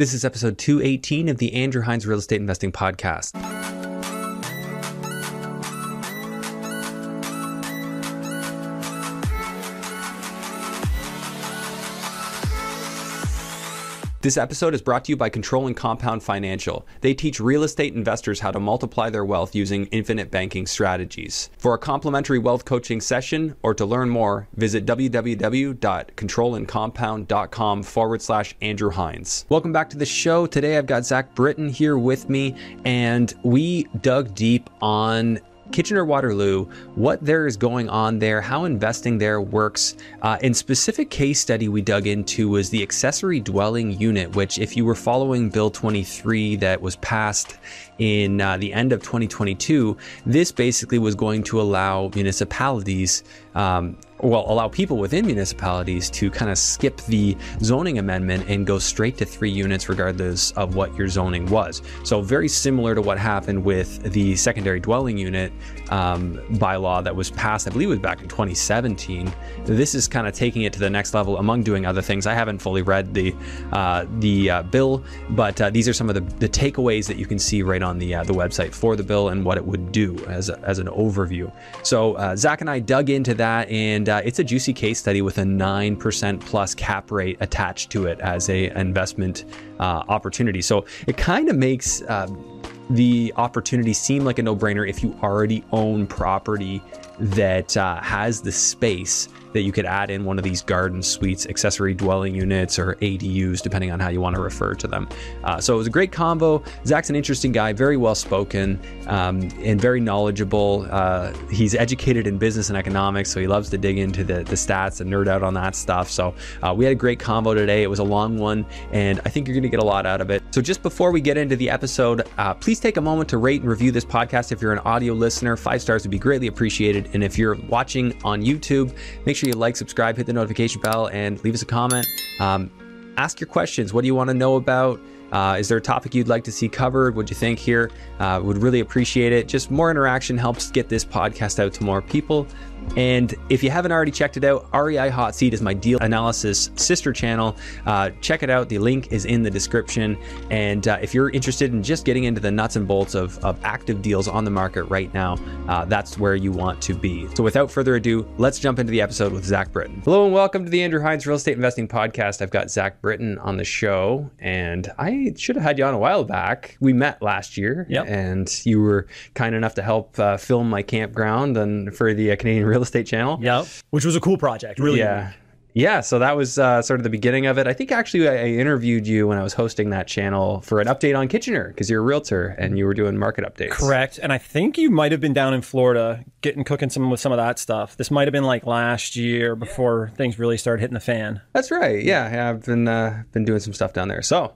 This is episode 218 of the Andrew Hines Real Estate Investing Podcast. This episode is brought to you by Control and Compound Financial. They teach real estate investors how to multiply their wealth using infinite banking strategies. For a complimentary wealth coaching session or to learn more, visit www.controlandcompound.com forward slash Andrew Hines. Welcome back to the show. Today I've got Zack Brittain here with me, and we dug deep on Kitchener Waterloo, what there is going on there, how investing there works. Uh, in specific case study we dug into was the accessory dwelling unit, which, if you were following Bill 23 that was passed in uh, the end of 2022, this basically was going to allow municipalities um, well, allow people within municipalities to kind of skip the zoning amendment and go straight to three units regardless of what your zoning was. So, very similar to what happened with the secondary dwelling unit um, bylaw that was passed, I believe it was back in 2017. This is kind of taking it to the next level among doing other things. I haven't fully read the uh, the uh, bill, but uh, these are some of the, the takeaways that you can see right on the uh, the website for the bill and what it would do as, a, as an overview. So, uh, Zack and I dug into that and uh, it's a juicy case study with a 9% plus cap rate attached to it as a investment uh, opportunity. So it kind of makes uh, the opportunity seem like a no-brainer if you already own property that uh, has the space that you could add in one of these garden suites, accessory dwelling units, or ADUs, depending on how you want to refer to them. Uh, so it was a great combo. Zack's an interesting guy, very well spoken, um, and very knowledgeable. Uh, he's educated in business and economics, so he loves to dig into the, the stats and nerd out on that stuff. So uh, we had a great combo today. It was a long one, and I think you're going to get a lot out of it. So just before we get into the episode, uh, please take a moment to rate and review this podcast. If you're an audio listener, five stars would be greatly appreciated. And if you're watching on YouTube, make sure sure you like, subscribe, hit the notification bell, and leave us a comment. Um, ask your questions. What do you want to know about? Uh, is there a topic you'd like to see covered? What do you think here? Uh, would really appreciate it. Just more interaction helps get this podcast out to more people. And if you haven't already checked it out, REI Hot Seat is my deal analysis sister channel. Uh, check it out. The link is in the description. And uh, if you're interested in just getting into the nuts and bolts of, of active deals on the market right now, uh, that's where you want to be. So without further ado, let's jump into the episode with Zack Brittain. Hello and welcome to the Andrew Hines Real Estate Investing Podcast. I've got Zack Brittain on the show, and I should have had you on a while back. We met last year, yep. and you were kind enough to help uh, film my campground and for the uh, Canadian Real Estate Channel. Yep. Which was a cool project, really. Yeah. Yeah, so that was uh, sort of the beginning of it. I think actually I, I interviewed you when I was hosting that channel for an update on Kitchener because you're a realtor and you were doing market updates. Correct, and I think you might have been down in Florida getting cooking some with some of that stuff. This might have been like last year before things really started hitting the fan. That's right. Yeah, yeah I've been uh, been doing some stuff down there. So.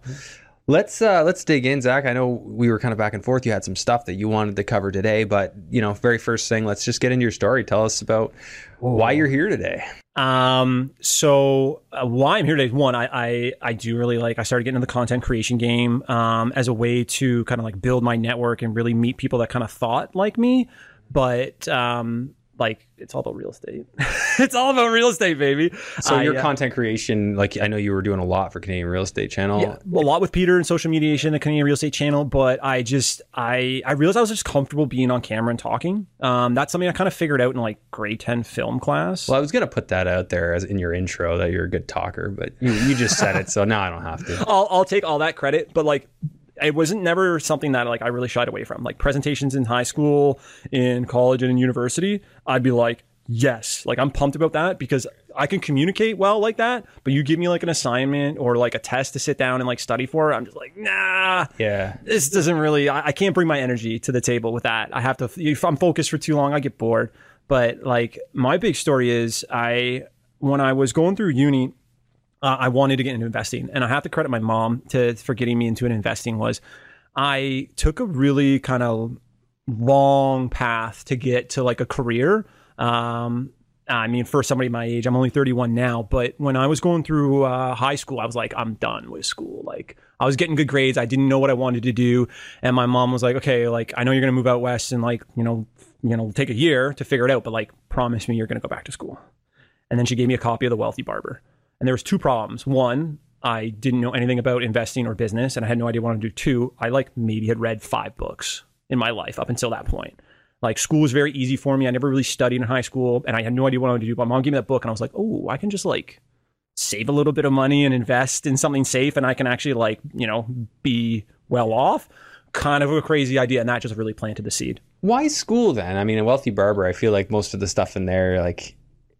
Let's uh, let's dig in, Zack. I know we were kind of back and forth. You had some stuff that you wanted to cover today, but you know, very first thing, let's just get into your story. Tell us about why you're here today. Um, so uh, why I'm here today? One, I, I I do really like. I started getting into the content creation game um, as a way to kind of like build my network and really meet people that kind of thought like me, but um, like it's all about real estate. it's all about real estate, baby. So your uh, content creation, like I know you were doing a lot for Canadian Real Estate Channel. Yeah, a lot with Peter and social mediation, the Canadian Real Estate Channel. But I just I I realized I was just comfortable being on camera and talking. Um, that's something I kind of figured out in like grade ten film class. Well, I was gonna put that out there as in your intro that you're a good talker, but you, you just said it, so now I don't have to. I'll I'll take all that credit, but like it wasn't never something that like I really shied away from. Like presentations in high school, in college, and in university, I'd be like, yes, like I'm pumped about that because I can communicate well like that. But you give me like an assignment or like a test to sit down and like study for, I'm just like, nah, yeah, this doesn't really. I, I can't bring my energy to the table with that. I have to. If I'm focused for too long, I get bored. But like my big story is I when I was going through uni uh, I wanted to get into investing, and I have to credit my mom to for getting me into an investing. Was I took a really kind of long path to get to like a career. Um, I mean, for somebody my age, I'm only 31 now, but when I was going through uh, high school, I was like, I'm done with school. Like, I was getting good grades. I didn't know what I wanted to do, and my mom was like, Okay, like I know you're gonna move out west and like you know, you know, take a year to figure it out, but like promise me you're gonna go back to school. And then she gave me a copy of The Wealthy Barber. And there was two problems. One, I didn't know anything about investing or business, and I had no idea what I wanted to do. Two, I like maybe had read five books in my life up until that point. Like school was very easy for me. I never really studied in high school, and I had no idea what I wanted to do. My mom gave me that book, and I was like, oh, I can just like save a little bit of money and invest in something safe, and I can actually like you know be well off. Kind of a crazy idea, and that just really planted the seed. Why school then? I mean, a wealthy barber, I feel like most of the stuff in there, like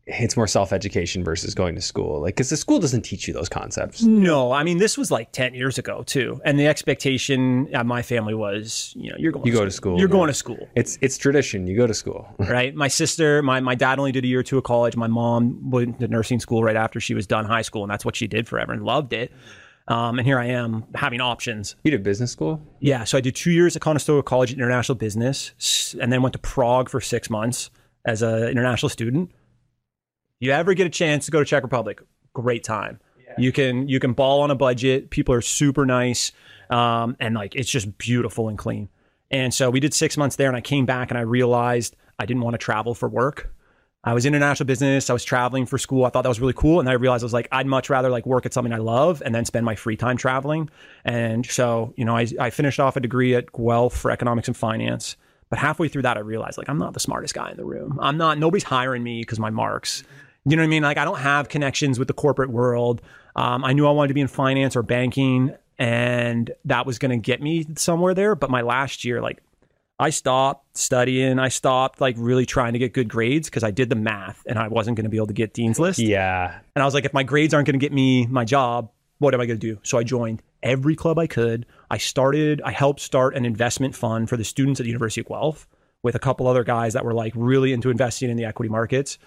it's more self education versus going to school. Like, because the school doesn't teach you those concepts. No, I mean this was like ten years ago too, and the expectation at my family was, you know, you're going. You to go to school, You're yeah. going to school, It's it's tradition. You go to school. right? My sister, my my dad only did a year or two of college. My mom went to nursing school right after she was done high school, and that's what she did forever and loved it. Um, and here I am having options. You did business school. Yeah, so I did two years at Conestoga College International Business, and then went to Prague for six months as an international student. You ever get a chance to go to Czech Republic? Great time. You can you can ball on a budget. People are super nice, um, and like it's just beautiful and clean. And so we did six months there, and I came back and I realized I didn't want to travel for work. I was in international business. I was traveling for school. I thought that was really cool. And then I realized I was like, I'd much rather like work at something I love and then spend my free time traveling. And so, you know, I, I finished off a degree at Guelph for economics and finance. But halfway through that, I realized like I'm not the smartest guy in the room. I'm not, nobody's hiring me because my marks. You know what I mean? Like I don't have connections with the corporate world. Um, I knew I wanted to be in finance or banking, and that was going to get me somewhere there. But my last year, like I stopped studying. I stopped like really trying to get good grades because I did the math and I wasn't going to be able to get dean's list. Yeah. And I was like, if my grades aren't going to get me my job, what am I going to do? So I joined every club I could. I started, I helped start an investment fund for the students at the University of Guelph with a couple other guys that were like really into investing in the equity markets.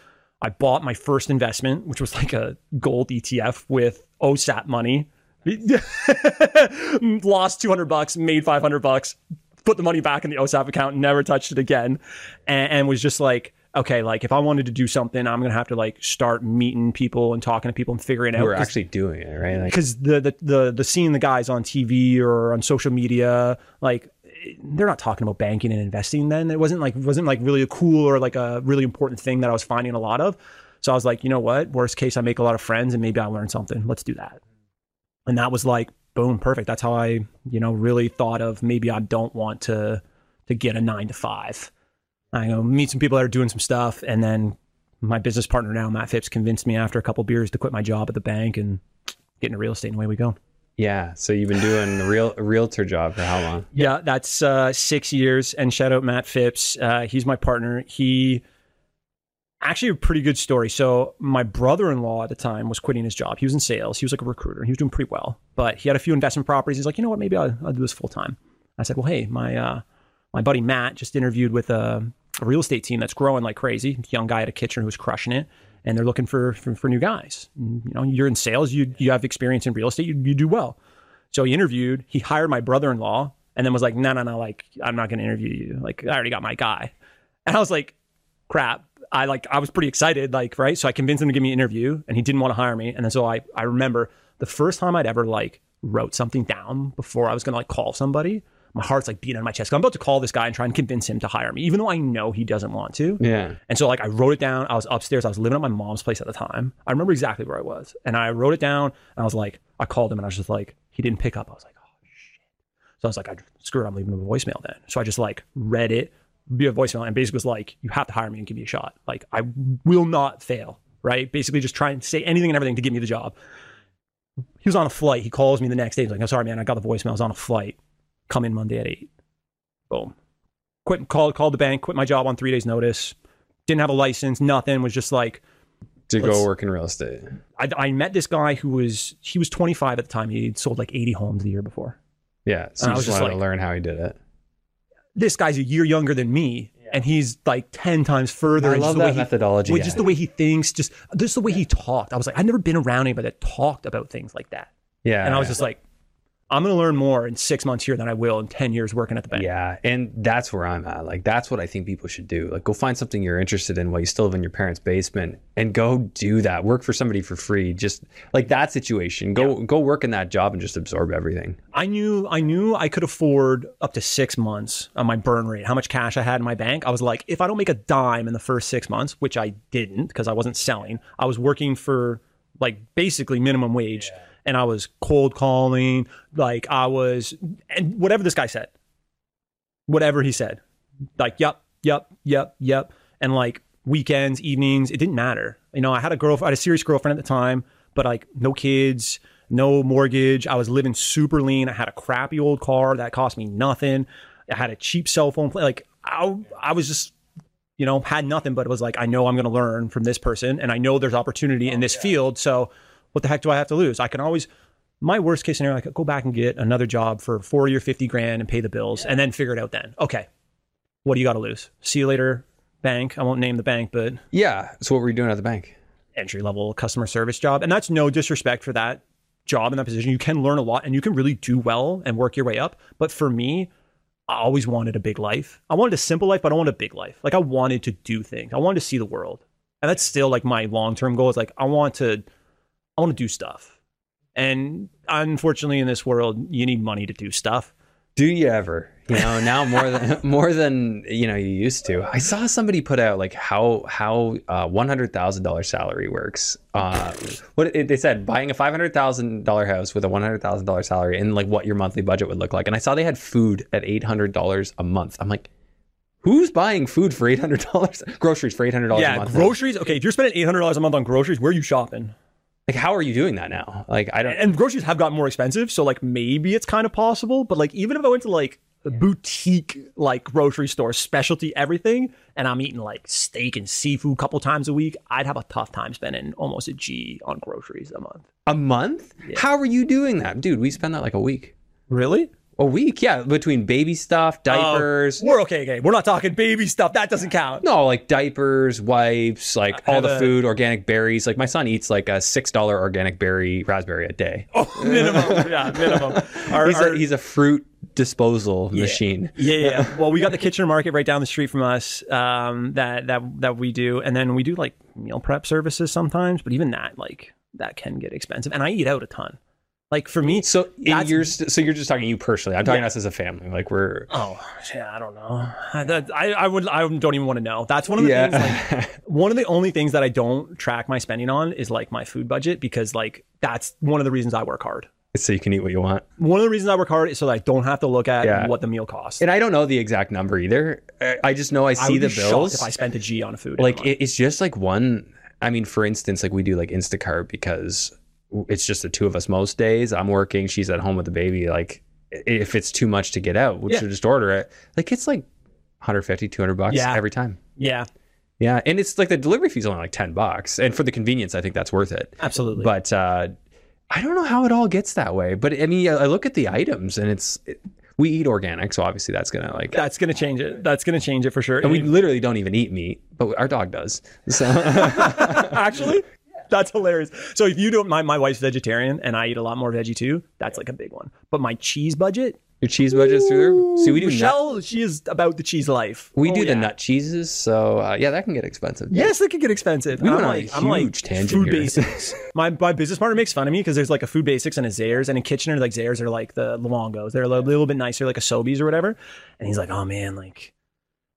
I bought my first investment, which was like a gold ETF with OSAP money. Lost 200 bucks, made 500 bucks, put the money back in the OSAP account, never touched it again, and, and was just like, okay, like if I wanted to do something, I'm gonna have to like start meeting people and talking to people and figuring out. We're actually doing it, right? Like, because the, the the the seeing the guys on TV or on social media, like they're not talking about banking and investing. Then it wasn't like wasn't like really a cool or like a really important thing that I was finding a lot of. So I was like, you know what? Worst case, I make a lot of friends and maybe I learn something. Let's do that. And that was like, boom, perfect. That's how I, you know, really thought of maybe I don't want to to get a nine to five. I go meet some people that are doing some stuff, and then my business partner now, Matt Phipps, convinced me after a couple beers to quit my job at the bank and get into real estate, and away we go. yeah. So you've been doing a real a realtor job for how long? Yeah, that's uh, six years. And shout out Matt Phipps. Uh, he's my partner. He actually a pretty good story. So my brother-in-law at the time was quitting his job. He was in sales. He was like a recruiter. He was doing pretty well, but he had a few investment properties. He's like, you know what? Maybe I'll, I'll do this full time. I said, well, hey, my uh, my buddy Matt just interviewed with a, a real estate team that's growing like crazy. Young guy at a kitchen who's crushing it. And they're looking for, for, for new guys. You know, you're in sales. You you have experience in real estate. You, you do well. So he interviewed. He hired my brother-in-law, and then was like, "No, no, no! Like, I'm not going to interview you. Like, I already got my guy." And I was like, "Crap!" I like, I was pretty excited, like, right? So I convinced him to give me an interview, and he didn't want to hire me. And then so I, I remember the first time I'd ever like wrote something down before I was going to like call somebody. My heart's like beating on my chest. I'm about to call this guy and try and convince him to hire me, even though I know he doesn't want to. Yeah. And so like I wrote it down. I was upstairs. I was living at my mom's place at the time. I remember exactly where I was. And I wrote it down and I was like, I called him and I was just like, he didn't pick up. I was like, oh shit. So I was like, I screw it, I'm leaving him a voicemail then. So I just like read it, via voicemail, and basically was like, you have to hire me and give me a shot. Like I will not fail. Right? Basically just try and say anything and everything to get me the job. He was on a flight. He calls me the next day. He's like, I'm sorry, man, I got the voicemail. I was on a flight. Come in Monday at eight. Boom. Quit called called the bank, quit my job on three days notice. Didn't have a license, nothing, was just like To go work in real estate. I, I met this guy who was he was 25 at the time. He'd sold like 80 homes the year before. Yeah. So And you I was just just wanted to like- learn how he did it. This guy's a year younger than me, and he's like 10 times further. I and love the way that he- methodology. well, just the way he thinks, just just the way he talked. I was like, I've never been around anybody that talked about things like that. yeah. And I was yeah. just like, I'm going to learn more in six months here than I will in 10 years working at the bank. Yeah, and that's where I'm at. Like that's what I think people should do. Like go find something you're interested in while you still live in your parents' basement and go do that. Work for somebody for free. Just like that situation. Go go work in that job and just absorb everything. I knew I knew I could afford up to six months on my burn rate, how much cash I had in my bank. I was like, if I don't make a dime in the first six months, which I didn't because I wasn't selling, I was working for like basically minimum wage. And I was cold calling, like I was, and whatever this guy said, whatever he said, like, yep, yep, yep, yep. And like weekends, evenings, it didn't matter. You know, I had a girl, I had a serious girlfriend at the time, but like no kids, no mortgage. I was living super lean. I had a crappy old car that cost me nothing. I had a cheap cell phone. Like I, I was just, you know, had nothing, but it was like, I know I'm going to learn from this person and I know there's opportunity in oh, this field. So what the heck do I have to lose? I can always, my worst case scenario, I could go back and get another job for 40 or 50 grand and pay the bills and then figure it out then. Okay. What do you got to lose? See you later, bank. I won't name the bank, but Yeah. So what were you doing at the bank? entry level customer service job. And that's no disrespect for that job in that position. You can learn a lot and you can really do well and work your way up. But for me, I always wanted a big life. I wanted a simple life, but I wanted a big life. Like I wanted to do things. I wanted to see the world. And that's still like my long term goal is like I want to I want to do stuff. And unfortunately in this world, you need money to do stuff. Do you ever? You know, now more than more than you know you used to. I saw somebody put out like how how uh, one hundred thousand dollar salary works. Uh, what it, they said, buying a five hundred thousand dollar house with a one hundred thousand dollar salary, and like what your monthly budget would look like. And I saw they had food at eight hundred dollars a month. I'm like, who's buying food for eight hundred dollars? Groceries for eight hundred dollars a Yeah, groceries. Okay, if you're spending eight hundred dollars a month on groceries, where are you shopping? Like, how are you doing that now? Like, I don't. and groceries have gotten more expensive so like maybe it's kind of possible but like even if i went to like a boutique like grocery store specialty everything and i'm eating like steak and seafood a couple times a week i'd have a tough time spending almost a g on groceries a month A month? How are you doing that, dude? We spend that like a week. really A week, yeah, between baby stuff, diapers. we're okay okay we're not talking baby stuff that doesn't count No, like diapers, wipes, like all the a- food, organic berries. Like my son eats like a six dollar organic berry raspberry a day. oh minimum yeah minimum Our- he's, our- a, he's a fruit disposal machine. Yeah, yeah. Well, we got the Kitchener Market right down the street from us. Um, that that that we do, and then we do like meal prep services sometimes. But even that, like that, can get expensive. And I eat out a ton. Like for me, So in That's- your so you're just talking you personally. I'm talking Yeah. us as a family. Like we're oh yeah, I don't know. I, I I would I don't even want to know. That's one of the things. Like, yeah. one of the only things that I don't track my spending on is like my food budget because like that's one of the reasons I work hard. so you can eat what you want. One of the reasons I work hard is so that I don't have to look at Yeah. what the meal costs. And I don't know the exact number either. I- I just know I I see would the bills. if I spent a G on food. like it, it's just like one i mean for instance like we do like instacart because it's just the two of us most days i'm working she's at home with the baby like if it's too much to get out we Yeah. should just order it like it's like 150 200 bucks Yeah. every time yeah, yeah and it's like the delivery fee's only like 10 bucks and for the convenience i think that's worth it absolutely. but uh i don't know how it all gets that way but i mean i look at the items and it's it, we eat organic so obviously that's gonna like that's gonna change it. That's gonna change it for sure. and we literally don't even eat meat but our dog does so actually that's hilarious so if you don't my, my wife's vegetarian and i eat a lot more veggie too that's like a big one but my cheese budget Your cheese budget's through there. See, we do nut, michelle she is about the cheese life we Oh, do the yeah. nut cheeses, so uh, yeah, that can get expensive. Yes, it can get expensive. We And I'm went on a like, I'm like huge tangent food here. basics. my my business partner makes fun of me because there's like a food basics and a Zehrs, and in Kitchener, like Zehrs are like the Longos. They're a little, little bit nicer, like a Sobeys or whatever. And he's like, oh man, like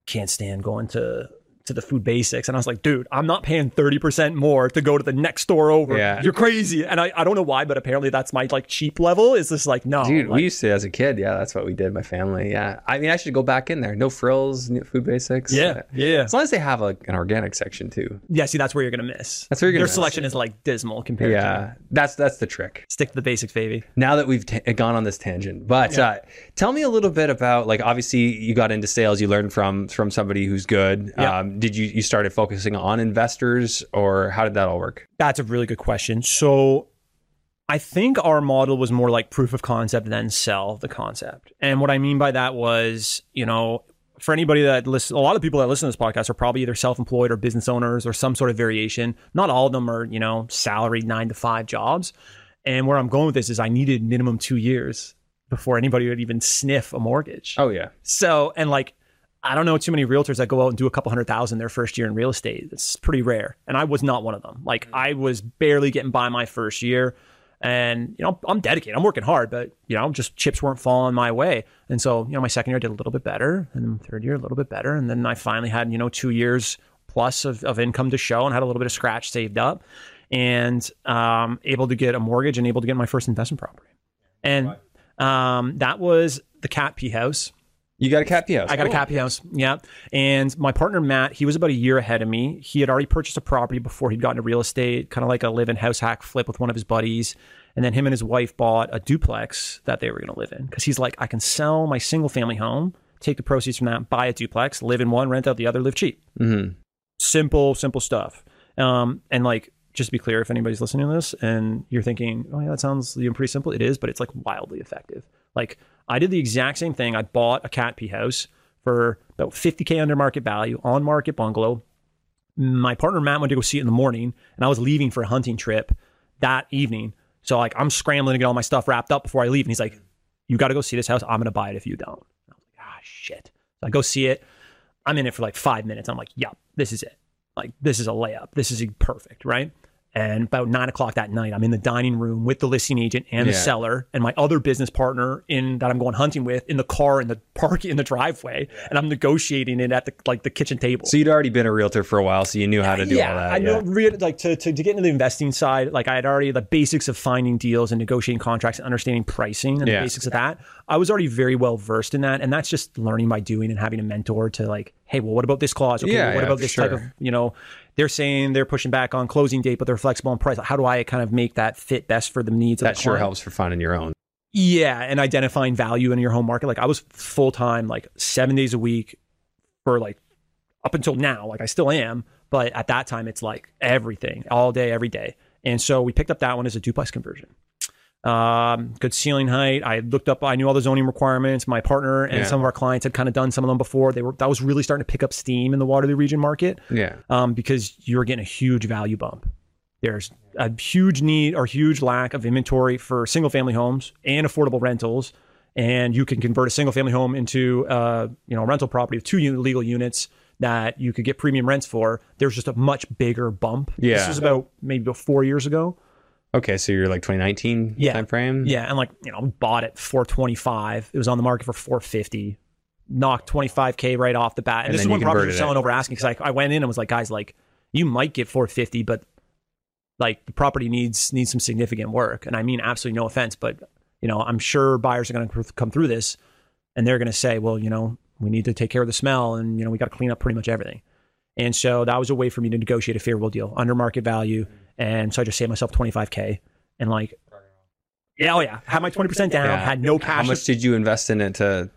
can't stand going to to the food basics. And I was like, dude, I'm not paying 30% more to go to the next store over. Yeah. You're crazy. And I, I don't know why, but apparently that's my like cheap level. Is this like, no. Dude, like, we used to as a kid. Yeah, that's what we did. My family. Yeah, I mean, I should go back in there. No frills, food basics. yeah, yeah. As long as they have a, an organic section too. Yeah, see, that's where you're gonna miss. That's where you're gonna Their miss. selection is like dismal compared to Yeah, that's that's the trick. stick to the basics, baby. Now that we've t- gone on this tangent, but uh, tell me a little bit about like obviously you got into sales. You learned from from somebody who's good. Yeah. Um, did you you started focusing on investors, or how did that all work? That's a really good question. So I think our model was more like proof of concept than sell the concept. And what I mean by that was, you know, for anybody that listen, a lot of people that listen to this podcast are probably either self-employed or business owners or some sort of variation. Not all of them are, you know, salaried nine to five jobs. And where I'm going with this is I needed minimum two years before anybody would even sniff a mortgage. Oh yeah, So, and like, I don't know too many realtors that go out and do a couple hundred thousand their first year in real estate. It's pretty rare. And I was not one of them. Like, I was barely getting by my first year. And, you know, I'm dedicated. I'm working hard, but, you know, just chips weren't falling my way. And so, you know, my second year I did a little bit better. And then third year, a little bit better. And then I finally had, you know, two years plus of, of income to show and had a little bit of scratch saved up. and um, able to get a mortgage and able to get my first investment property. And um, that was the Cat P House. You got a cat house. I got a Cool. P House, yeah. And my partner Matt, he was about a year ahead of me. He had already purchased a property before he'd gotten into real estate, kind of like a live-in house hack flip with one of his buddies. And then him and his wife bought a duplex that they were going to live in because he's like, I can sell my single-family home, take the proceeds from that, buy a duplex, live in one, rent out the other, live cheap. Mhm. Simple, simple stuff. Um, and like, just to be clear, if anybody's listening to this and you're thinking, oh yeah, that sounds pretty simple, it is, but it's like wildly effective. Like, I did the exact same thing. I bought a cat pee house for about 50k under market value on market bungalow. My partner Matt went to go see it in the morning, and I was leaving for a hunting trip that evening. So like, I'm scrambling to get all my stuff wrapped up before I leave, and he's like, "You got to go see this house. I'm gonna buy it if you don't." I was like, "Ah, shit." So I go see it. I'm in it for like five minutes. I'm like, "Yep, this is it. Like, this is a layup. This is perfect, right?" And about nine o'clock that night, I'm in the dining room with the listing agent and the Yeah. seller and my other business partner in that I'm going hunting with in the car in the park in the driveway, and I'm negotiating it at the like the kitchen table. So you'd already been a realtor for a while, so you knew how to do yeah, all that. I yeah. know really like to, to to get into the investing side, like I had already the basics of finding deals and negotiating contracts and understanding pricing and Yeah. the basics of that. I was already very well versed in that, and that's just learning by doing and having a mentor to like, hey, well, what about this clause? Okay, Yeah, what yeah, about this type of you know? They're saying they're pushing back on closing date, but they're flexible on price. How do I kind of make that fit best for the needs of that the sure helps for finding your own. Yeah, and identifying value in your home market. Like I was full time, like seven days a week for like up until now. Like I still am, but at that time it's like everything, all day, every day. And so we picked up that one as a duplex conversion. Um, good ceiling height. I looked up. I knew all the zoning requirements. My partner and Yeah. some of our clients had kind of done some of them before. They were that was really starting to pick up steam in the Waterloo region market Yeah. um, because you're getting a huge value bump. There's a huge need or huge lack of inventory for single family homes and affordable rentals. And you can convert a single family home into uh, you know a rental property of two legal units that you could get premium rents for. There's just a much bigger bump. Yeah. This was about maybe about four years ago. Okay, so you're like 2019 Yeah. time frame. Yeah, and like you know, bought it 425. It was on the market for 450. Knocked 25k right off the bat. And, And this is when converted were selling it. over asking because I, I went in and was like, guys, like you might get 450, but like the property needs needs some significant work. And I mean, absolutely no offense, but you know, I'm sure buyers are going to come through this, and they're going to say, well, you know, we need to take care of the smell, and you know, we got to clean up pretty much everything. And so that was a way for me to negotiate a favorable deal under market value. And so I just saved myself 25k and like, yeah, oh yeah, had my 20% down, Yeah. had no cash. How much did you invest in it to?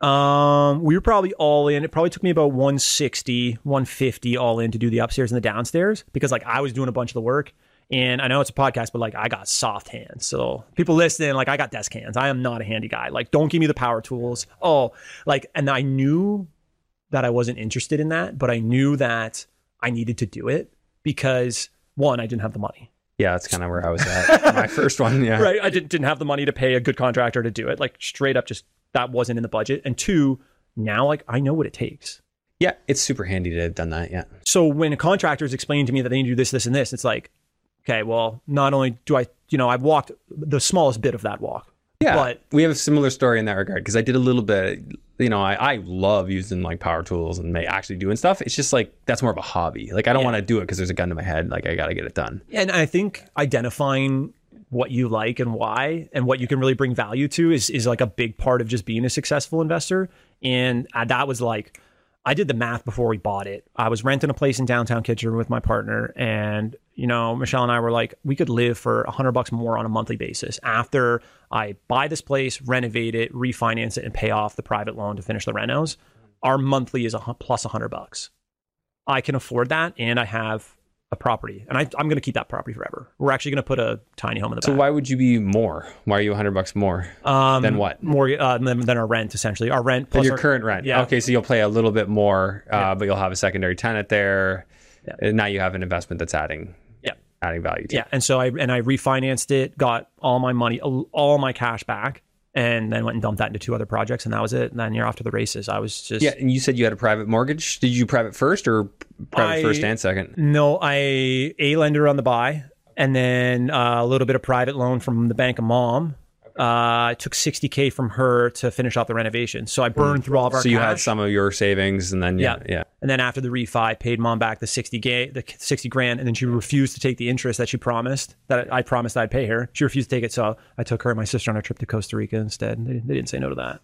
Um, we were probably all in. It probably took me about 160, 150 all in to do the upstairs and the downstairs because like I was doing a bunch of the work. And I know it's a podcast, but like I got soft hands. So people listening, like I got desk hands. I am not a handy guy. Like, don't give me the power tools. Oh, like, and I knew that I wasn't interested in that, but I knew that I needed to do it because one, I didn't have the money. Yeah, that's kind of where I was at. My first one. Yeah. right? I didn't, didn't have the money to pay a good contractor to do it. Like straight up, just that wasn't in the budget. And two, now like I know what it takes. Yeah, it's super handy to have done that. Yeah. So when a contractor is explaining to me that they need to do this, this, and this, it's like, okay, well, not only do I, you know, I've walked the smallest bit of that walk. Yeah, But- we have a similar story in that regard because I did a little bit. You know, I, I love using like power tools and actually doing stuff. It's just like that's more of a hobby. Like I don't Yeah. want to do it because there's a gun to my head. Like I got to get it done. And I think identifying what you like and why and what you can really bring value to is is like a big part of just being a successful investor. And uh, that was like I did the math before we bought it. I was renting a place in downtown Kitchener with my partner and you know, Michelle and I were like we could live for a 100 bucks more on a monthly basis after I buy this place, renovate it, refinance it and pay off the private loan to finish the renos. Our monthly is a plus 100 bucks. I can afford that and I have a property and I, I'm going to keep that property forever. We're actually going to put a tiny home in the So back. So why would you be more? Why are you 100 bucks more um, than what? More uh, than, than our rent, essentially. Our rent Than your our, current rent? yeah. Okay, so you'll pay a little bit more, uh, but you'll have a secondary tenant there. Yeah. And now you have an investment that's adding, Yeah. adding value. To Yeah, and so I and I refinanced it, got all my money, all my cash back, and then went and dumped that into two other projects, and that was it. And then you're off to the races. I was just Yeah, and you said you had a private mortgage. Did you private first or private I- first and second? No, I a lender on the buy, and then uh, a little bit of private loan from the bank of mom, Uh, I took 60k from her to finish off the renovation. So I burned through all of our So you had some of your savings, and then yeah, yeah. And then after the refi, paid mom back the 60 ga- the 60 grand, and then she refused to take the interest that she promised that I promised I'd pay her. She refused to take it, so I took her and my sister on a trip to Costa Rica instead. They, they didn't say no to that.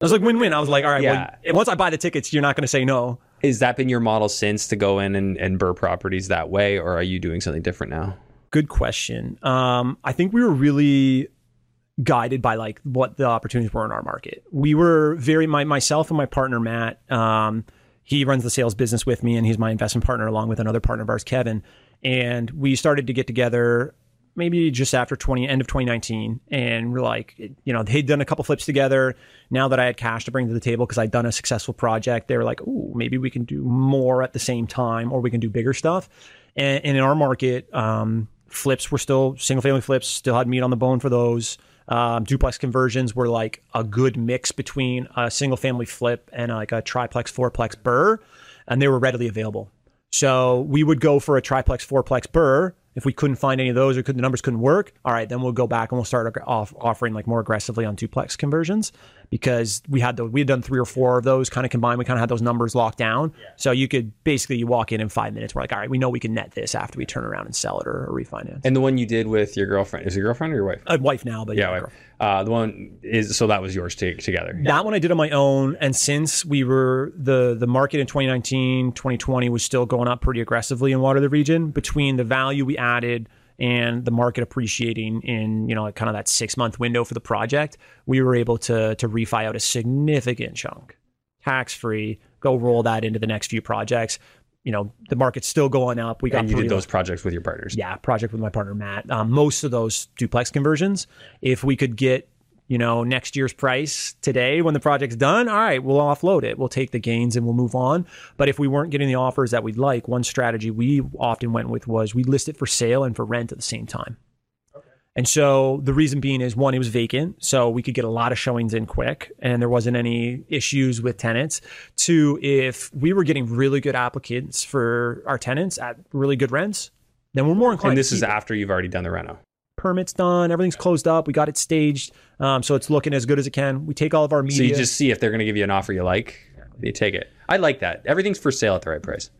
I was like win-win. I was like, all right, Yeah. well, once I buy the tickets, you're not going to say no. Is that been your model since to go in and, and burr properties that way, or are you doing something different now? Good question. Um, I think we were really guided by like what the opportunities were in our market. We were very my myself and my partner Matt. Um, he runs the sales business with me, and he's my investment partner along with another partner of ours, Kevin. And we started to get together maybe just after 20 end of 2019 and we're like you know they'd done a couple flips together. Now that i had cash to bring to the table because i'd done a successful project they were like oh maybe we can do more at the same time or we can do bigger stuff. And, and in our market um, flips were still single family flips still had meat on the bone for those. Um, duplex conversions were like a good mix between a single family flip and like a triplex fourplex burr and they were readily available. So we would go for a triplex fourplex burr if we couldn't find any of those or could, the numbers couldn't work, all right, then we'll go back and we'll start off offering like more aggressively on duplex conversions because we had the we had done three or four of those kind of combined. We kind of had those numbers locked down. So you could basically you walk in in five minutes. We're like, all right, we know we can net this after we turn around and sell it or, or refinance. And the one you did with your girlfriend is your girlfriend or your wife? A wife now, but Yeah, yeah. Uh, the one is so that was yours to, together. That one I did on my own. And since we were the the market in 2019, 2020 was still going up pretty aggressively in Waterloo region between the value we added and the market appreciating in, you know, like kind of that six month window for the project, we were able to to refi out a significant chunk. Tax free, go roll that into the next few projects. You know, the market's still going up. We got And you did those projects with your partners. yeah, project with my partner Matt. Um, most of those duplex conversions, if we could get you know next year's price today when the project's done, all right, we'll offload it. We'll take the gains and we'll move on. But if we weren't getting the offers that we'd like, one strategy we often went with was we list it for sale and for rent at the same time. Okay. And so the reason being is one, it was vacant, so we could get a lot of showings in quick, and there wasn't any issues with tenants. Two, if we were getting really good applicants for our tenants at really good rents, then we're more inclined. And to this is after you've already done the reno. permits done, everything's closed up, we got it staged, um, so it's looking as good as it can. We take all of our media. So you just see if they're going to give you an offer you like, you take it. I like that. Everything's for sale at the right price.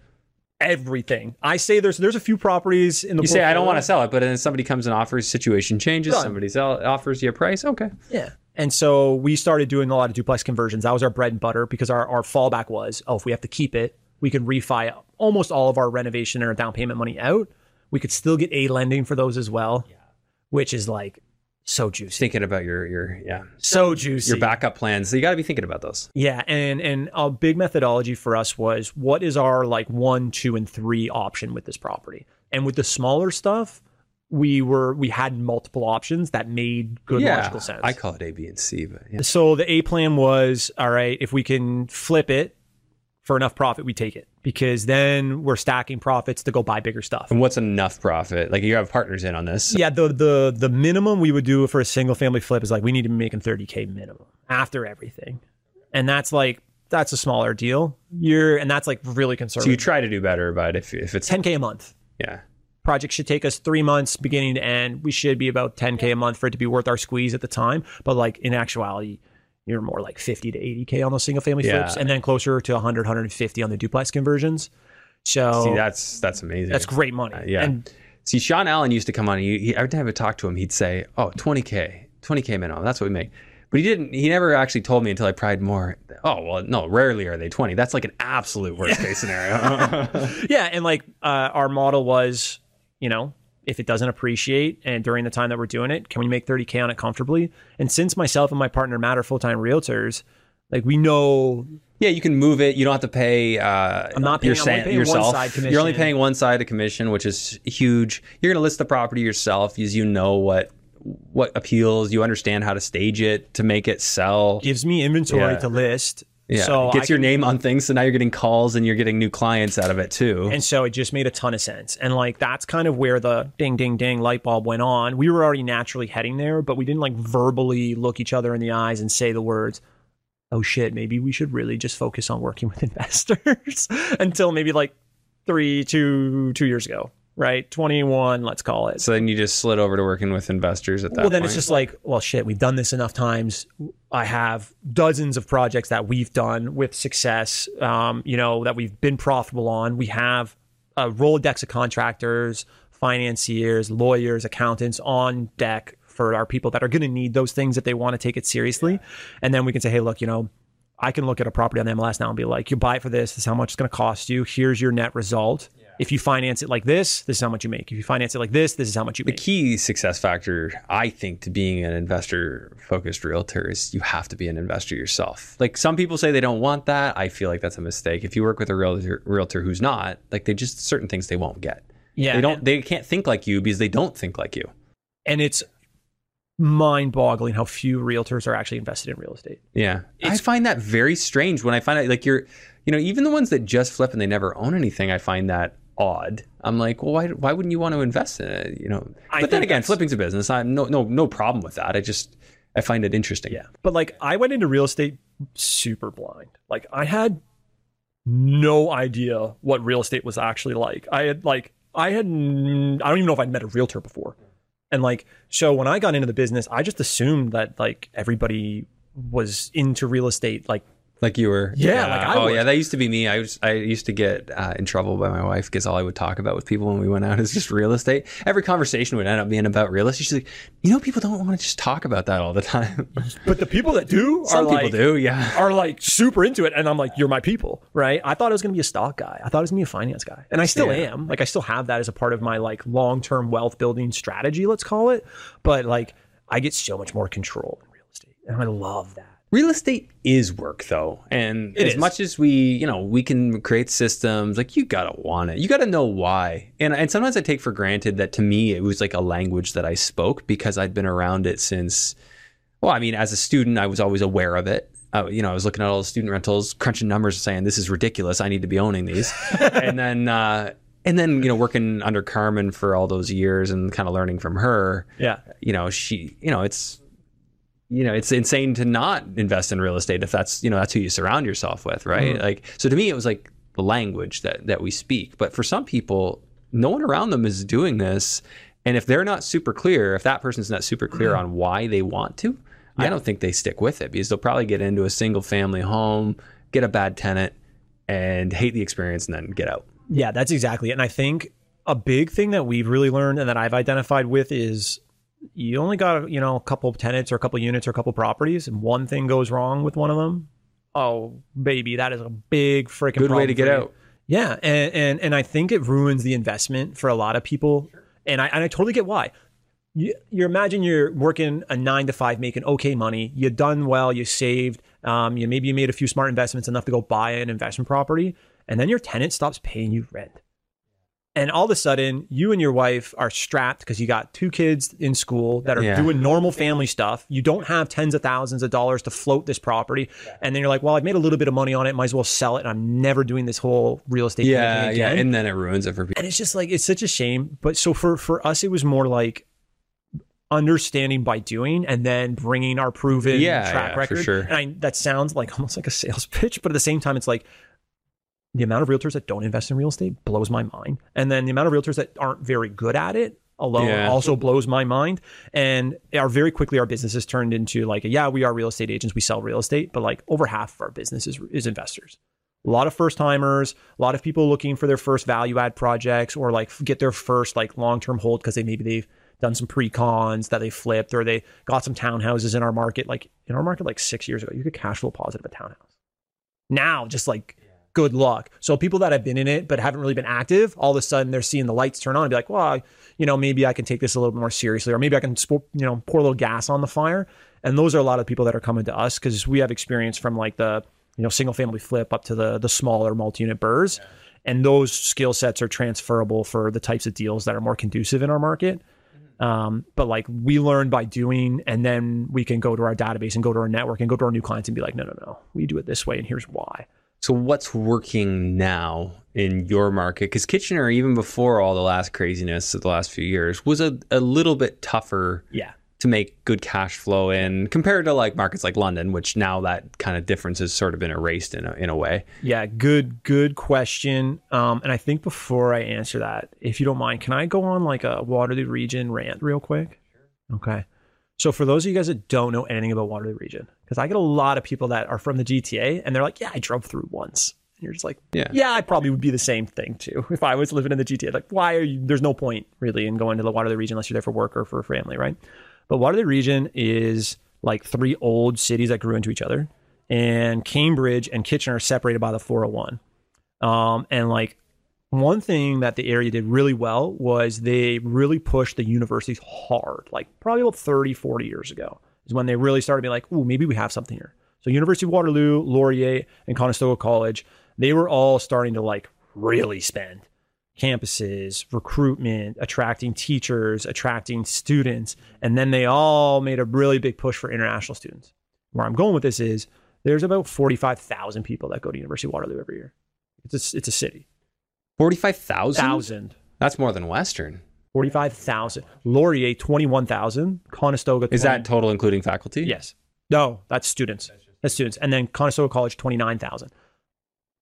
everything. I say there's there's a few properties in the. You say I don't want to sell it, but then somebody comes and offers, situation changes, somebody sell, offers you a price. Okay. Yeah. And so we started doing a lot of duplex conversions. That was our bread and butter because our, our fallback was, oh, if we have to keep it, we can refi almost all of our renovation and our down payment money out. We could still get A lending for those as well, yeah. which is like so juicy. Thinking about your your yeah So juicy. your backup plans. So you got to be thinking about those. Yeah, and and a big methodology for us was what is our like one, two, and three option with this property, and with the smaller stuff, we were we had multiple options that made good logical sense. I call it A, B, and C, but yeah. so the A plan was all right if we can flip it for enough profit, we take it because then we're stacking profits to go buy bigger stuff. And what's enough profit? Like you have partners in on this. Yeah, the the the minimum we would do for a single family flip is like we need to be making 30k minimum after everything. And that's like that's a smaller deal. You're and that's like really conservative. So you try to do better, but if if it's 10k a month. yeah, Project should take us 3 months beginning to end. We should be about 10k a month for it to be worth our squeeze at the time, but like in actuality you're more like 50 to 80k on those single family Yeah. flips and then closer to 100 150 on the duplex conversions. So see that's that's amazing. that's great money. Uh, yeah. And See, Sean Allen used to come on. He, he, every time I would talk to him, he'd say, "Oh, 20k, 20k minimum. That's what we make." But he didn't. He never actually told me until I pried more. Oh well, no. Rarely are they 20. That's like an absolute worst case scenario. yeah, and like uh, our model was, you know, if it doesn't appreciate and during the time that we're doing it, can we make 30k on it comfortably? And since myself and my partner Matt are full time realtors, like we know yeah, you can move it. You don't have to pay. Uh, I'm not paying- your I'm paying yourself. You're only paying one side of commission, which is huge. You're going to list the property yourself, as you know what what appeals. You understand how to stage it to make it sell. gives me inventory Yeah. to list. Yeah, so it gets I your can- name on things, so now you're getting calls and you're getting new clients out of it too. And so it just made a ton of sense. And like that's kind of where the ding ding ding light bulb went on. We were already naturally heading there, but we didn't like verbally look each other in the eyes and say the words, "Oh shit, maybe we should really just focus on working with investors." Until maybe like 3 2 2 years ago. Right? 21, let's call it. So then you just slid over to working with investors at that point. well, then point. it's just like, well, shit, we've done this enough times. I have dozens of projects that we've done with success, um, you know, that we've been profitable on. We have a Rolodex of contractors, financiers, lawyers, accountants on deck for our people that are going to need those things if they want to take it seriously. And then we can say, hey, look, you know, I can look at a property on the MLS now and be like, you buy it for this. This is how much it's going to cost you. Here's your net result. If you finance it like this, this is how much you make. If you finance it like this, this is how much you make. the key success factor, I think, to being an investor focused realtor is you have to be an investor yourself. Like some people say they don't want that. I feel like that's a mistake. If you work with a realtor, realtor who's not, like they just certain things they won't get. Yeah, They don't. They can't think like you because they don't think like you. and it's mind-boggling how few realtors are actually invested in real estate. Yeah, I find that very strange when I find out like you're, you know, even the ones that just flip and they never own anything. I find that odd. I'm like, well, why, why wouldn't you want to invest in it? You know, I but then again, flipping's a business. I'm no no no problem with that. I just I find it interesting. Yeah, but like I went into real estate super blind. Like I had no idea what real estate was actually like. I had like I had, I don't even know if I'd met a realtor before. And like so when I got into the business, I just assumed that like everybody was into real estate like Like you were. Yeah, like I oh was. yeah, that used to be me. I was I used to get uh, in trouble by my wife because all I would talk about with people when we went out is just real estate. Every conversation would end up being about real estate. She's like, you know, people don't want to just talk about that all the time. but the people that do Some are people like, do, yeah. are like super into it and I'm like you're my people, right? I thought I was going to be a stock guy. I thought I was going to be a finance guy. And I still Yeah. am. Like I still have that as a part of my like long-term wealth building strategy, let's call it. But like I get so much more control in real estate. And I love that. Real estate is work though. And It as is. much as we, you know, we can create systems, like you gotta want it. You gotta know why. And and sometimes I take for granted that to me it was like a language that I spoke because I'd been around it since well, I mean, as a student, I was always aware of it. Uh, you know, I was looking at all the student rentals, crunching numbers, and saying, "This is ridiculous. I need to be owning these." and then, uh, and then, you know, working under Carmen for all those years and kind of learning from her Yeah. you know she you know it's you know it's insane to not invest in real estate if that's you know that's who you surround yourself with right Mm-hmm. like so to me it was like the language that that we speak but for some people no one around them is doing this and if they're not super clear if that person's not super clear Mm-hmm. on why they want to i don't think they stick with it because they'll probably get into a single family home get a bad tenant and hate the experience and then get out Yeah, that's exactly it. And I think a big thing that we've really learned and that I've identified with is you only got, you know, a couple of tenants or a couple of units or a couple of properties and one thing goes wrong with one of them. Oh, baby, that is a big freaking good way to get out Yeah, and, and and I think it ruins the investment for a lot of people, and I and I totally get why. You, you imagine you're working a nine to five, making okay money. You done well, you saved. Um, you maybe you made a few smart investments enough to go buy an investment property, and then your tenant stops paying you rent. And all of a sudden, you and your wife are strapped because you got two kids in school that are Yeah. doing normal family stuff. You don't have tens of thousands of dollars to float this property. And then you're like, well, I've made a little bit of money on it. Might as well sell it. And I'm never doing this whole real estate yeah thing yeah and then it ruins it for people And it's just like, it's such a shame. But so for, for us, it was more like understanding by doing and then bringing our proven Yeah, track yeah, record. sure. And I, that sounds like almost like a sales pitch, but at the same time, it's like, the amount of realtors that don't invest in real estate blows my mind. And then the amount of realtors that aren't very good at it alone Yeah. also blows my mind. And our very quickly our business has turned into like, yeah, we are real estate agents, we sell real estate, but like over half of our business is, is investors. A lot of first timers, a lot of people looking for their first value add projects or like get their first like long term hold because they maybe they've done some pre-cons that they flipped or they got some townhouses in our market. Like in our market, like six years ago, you could cash flow positive a townhouse. Now, just like good luck. So people that have been in it but haven't really been active, all of a sudden they're seeing the lights turn on and be like, well, you know, maybe I can take this a little bit more seriously, or maybe I can, you know, pour a little gas on the fire. And those are a lot of people that are coming to us because we have experience from like the, you know, single family flip up to the the smaller multi-unit burrs. And those skill sets are transferable for the types of deals that are more conducive in our market. Um, but like we learn by doing, and then we can go to our database and go to our network and go to our new clients and be like, no, no, no, we do it this way, and here's why. So what's working now in your market? Because Kitchener, even before all the last craziness of the last few years, was a, a little bit tougher Yeah. to make good cash flow in compared to like markets like London, which now that kind of difference has sort of been erased in a, in a way. Yeah, good good question. Um, and I think before I answer that, if you don't mind, can I go on like a Waterloo Region rant real quick? Sure. Okay. So for those of you guys that don't know anything about Waterloo Region, because I get a lot of people that are from the GTA and they're like, "Yeah, I drove through once." And you're just like, Yeah. yeah, I probably would be the same thing too if I was living in the GTA. Like, why are you? There's no point really in going to the Waterloo region unless you're there for work or for family, right? But Waterloo region is like three old cities that grew into each other, and Cambridge and Kitchener are separated by the 401. Um, and like one thing that the area did really well was they really pushed the universities hard, like probably about 30, 40 years ago is when they really started being like, ooh, maybe we have something here. So University of Waterloo, Laurier, and Conestoga College, they were all starting to like really spend campuses, recruitment, attracting teachers, attracting students, and then they all made a really big push for international students. Where I'm going with this is there's about 45,000 people that go to University of Waterloo every year. It's a, it's a city. 45,000? Thousand. That's more than Western. 45,000. Laurier, 21,000. Conestoga, 20, Is that total including faculty? Yes. No, that's students. That's students. And then Conestoga College, 29,000.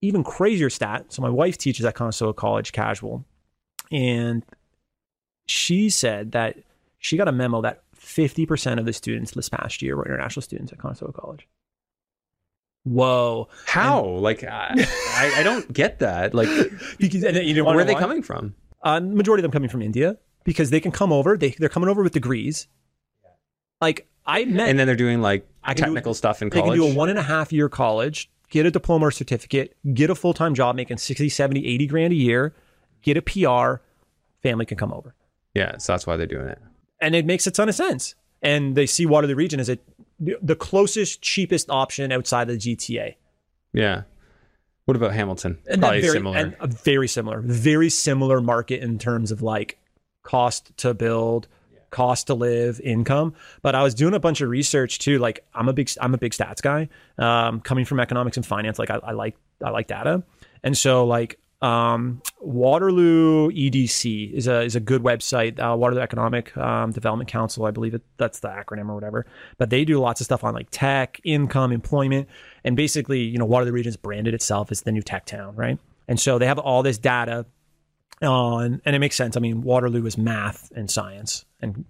Even crazier stat. So my wife teaches at Conestoga College casual. And she said that she got a memo that 50% of the students this past year were international students at Conestoga College. Whoa. How? like, I, I, don't get that. Like, Because, and you know, where are they why? coming from? Uh, majority of them coming from India because they can come over. They, they're coming over with degrees. Like I met And then they're doing like can do- technical stuff in They college. They can do a one and a half year college, get a diploma or certificate, get a full time job making 60, 70, 80 grand a year, get a PR, family can come over. yeah, so that's why they're doing it. And it makes a ton of sense. And they see Waterloo Region as a, the closest, cheapest option outside of the GTA. Yeah. What about Hamilton? And Probably very, similar. And a very similar, very similar market in terms of like cost to build, cost to live, income. But I was doing a bunch of research too. Like I'm a big, I'm a big stats guy. Um, coming from economics and finance, like I, I like, I like data. And so like um, Waterloo EDC is a is a good website. Uh, Waterloo Economic um, Development Council, I believe it, that's the acronym or whatever. But they do lots of stuff on like tech, income, employment, and basically, you know, Waterloo Region's branded itself as the new tech town, right? And so they have all this data on, and it makes sense. I mean, Waterloo is math and science and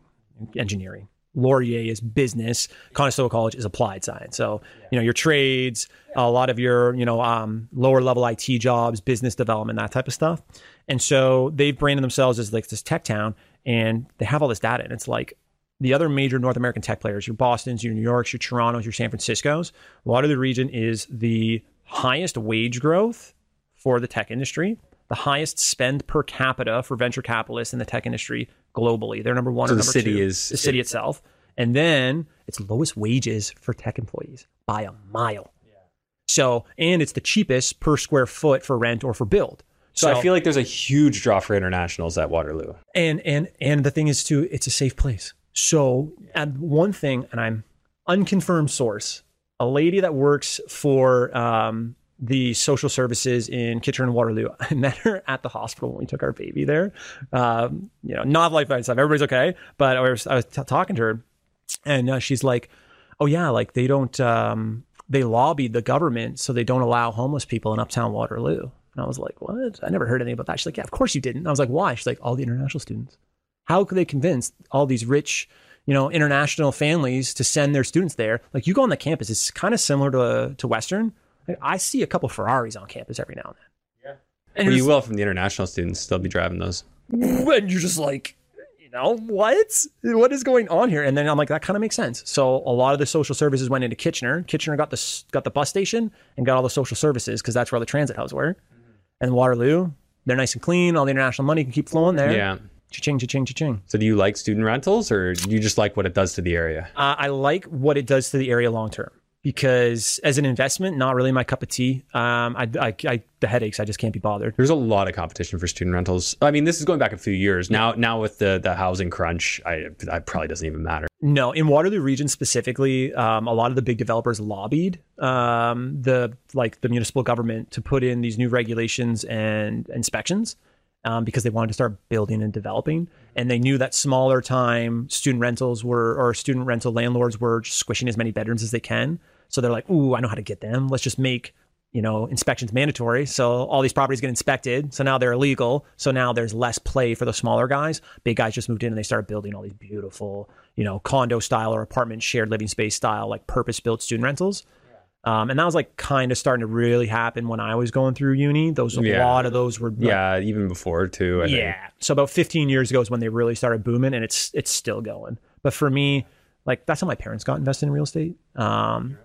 engineering. Laurier is business. Conestoga College is applied science. So, you know, your trades, a lot of your, you know, um, lower level IT jobs, business development, that type of stuff. And so they've branded themselves as like this tech town and they have all this data. And it's like the other major North American tech players, your Boston's, your New York's, your Toronto's, your San Francisco's, a lot of the region is the highest wage growth for the tech industry, the highest spend per capita for venture capitalists in the tech industry globally. They're number one So the city two. is- the city itself, and then it's lowest wages for tech employees by a mile. So, and it's the cheapest per square foot for rent or for build. so I feel like there's a huge draw for internationals at Waterloo. and and and the thing is too it's a safe place so and one thing and i'm unconfirmed source a lady that works for um, the social services in kitchener and waterloo. I met her at the hospital when we took our baby there. Um, you know not life by stuff everybody's okay but i was, I was t- talking to her and uh, she's like oh yeah like they don't um, they lobbied the government so they don't allow homeless people in uptown waterloo. And i was like what? I never heard anything about that. She's like yeah of course you didn't. I was like why? She's like all the international students. How could they convince all these rich you know international families to send their students there? Like you go on the campus it's kind of similar to to western like, i see a couple ferraris on campus every now and then yeah and Well, you're will from the international students. They'll be driving those. and you're just like, you know, what? What is going on here? And then I'm like, that kind of makes sense. So a lot of the social services went into Kitchener. Kitchener got the got the bus station and got all the social services because that's where all the transit hubs were. And Waterloo, they're nice and clean. All the international money can keep flowing there. Yeah. Cha-ching, cha-ching, cha-ching. So do you like student rentals or do you just like what it does to the area? Uh, I like what it does to the area long term because as an investment, not really my cup of tea. Um, I, I, I the headaches, I just can't be bothered. There's a lot of competition for student rentals. I mean, this is going back a few years. Now now with the the housing crunch, I that probably doesn't even matter. No, in Waterloo region specifically, um, a lot of the big developers lobbied um, the like the municipal government to put in these new regulations and inspections. um, because they wanted to start building and developing. And they knew that smaller time student rentals were, or student rental landlords were just squishing as many bedrooms as they can. So they're like, ooh, I know how to get them. Let's just make you know, inspections mandatory. So all these properties get inspected. So now they're illegal. So now there's less play for the smaller guys. Big guys just moved in and they started building all these beautiful, you know, condo style or apartment shared living space style, like purpose built student rentals. Um, and that was like kind of starting to really happen when I was going through uni. Those a Yeah. lot of those were like, Yeah, even before too. I think. yeah. So about 15 years ago is when they really started booming, and it's it's still going. But for me, like that's how my parents got invested in real estate. Um,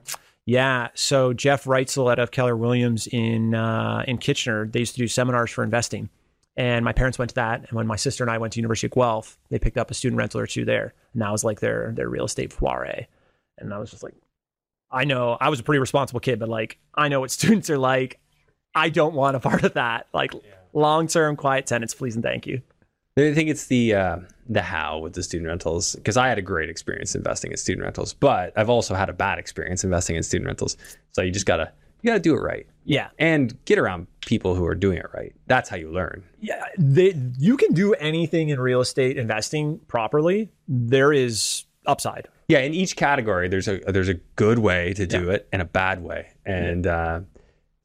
yeah. So Jeff Reitzel out of Keller Williams in uh, in Kitchener, they used to do seminars for investing, and my parents went to that. And when my sister and I went to University of Guelph, they picked up a student rental or two there, and that was like their their real estate foire. And I was just like, I know I was a pretty responsible kid, but like I know what students are like. I don't want a part of that. Like long term quiet tenants, please and thank you. I think it's the uh, the how with the student rentals because I had a great experience investing in student rentals, but I've also had a bad experience investing in student rentals. So you just gotta you gotta do it right Yeah. and get around people who are doing it right. That's how you learn. Yeah. They, you can do anything in real estate investing properly. There is upside. Yeah, in each category, there's a there's a good way to do it and a bad way, and uh,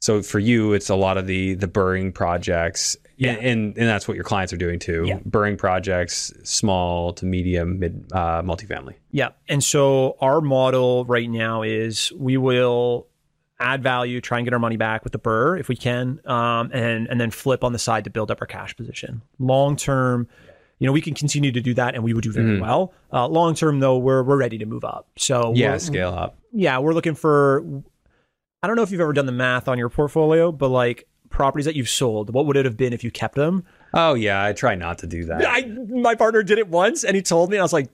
so for you, it's a lot of the the burring projects, Yeah. and, and and that's what your clients are doing too. Yeah. Burring projects, small to medium, mid uh, multifamily. Yeah. And so our model right now is we will add value, try and get our money back with the burr if we can, um, and and then flip on the side to build up our cash position. Long term, you know, we can continue to do that, and we would do very Mhm. well. Uh, long term, though, we're we're ready to move up. So Yeah, scale up. yeah, we're looking for. I don't know if you've ever done the math on your portfolio, but like properties that you've sold, what would it have been if you kept them? Oh yeah, I try not to do that. I my partner did it once, and he told me, and I was like,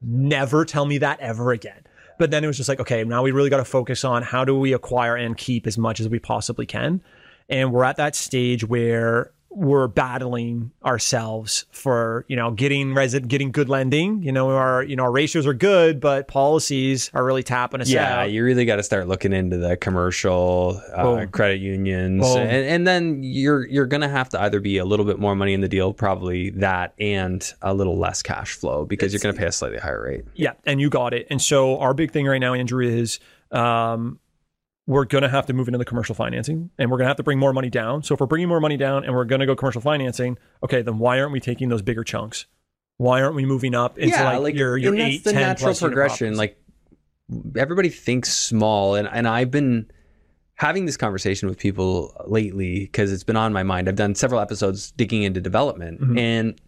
never tell me that ever again. But then it was just like, okay, now we really got to focus on how do we acquire and keep as much as we possibly can, and we're at that stage where we're battling ourselves for you know getting resident getting good lending you know our you know our ratios are good but policies are really tapping us out. yeah, out you really got to start looking into the commercial uh, credit unions, and, and then you're you're gonna have to either be a little bit more money in the deal, probably that, and a little less cash flow because you're gonna pay a slightly higher rate. Yeah, and you got it. And so our big thing right now, Andrew, is um, we're going to have to move into the commercial financing, and we're going to have to bring more money down. So if we're bringing more money down and we're going to go commercial financing, okay, then why aren't we taking those bigger chunks? Why aren't we moving up into like, your your and eight, that's the 10 natural progression. Like everybody thinks small, and and I've been having this conversation with people lately because it's been on my mind. I've done several episodes digging into development, Mhm. and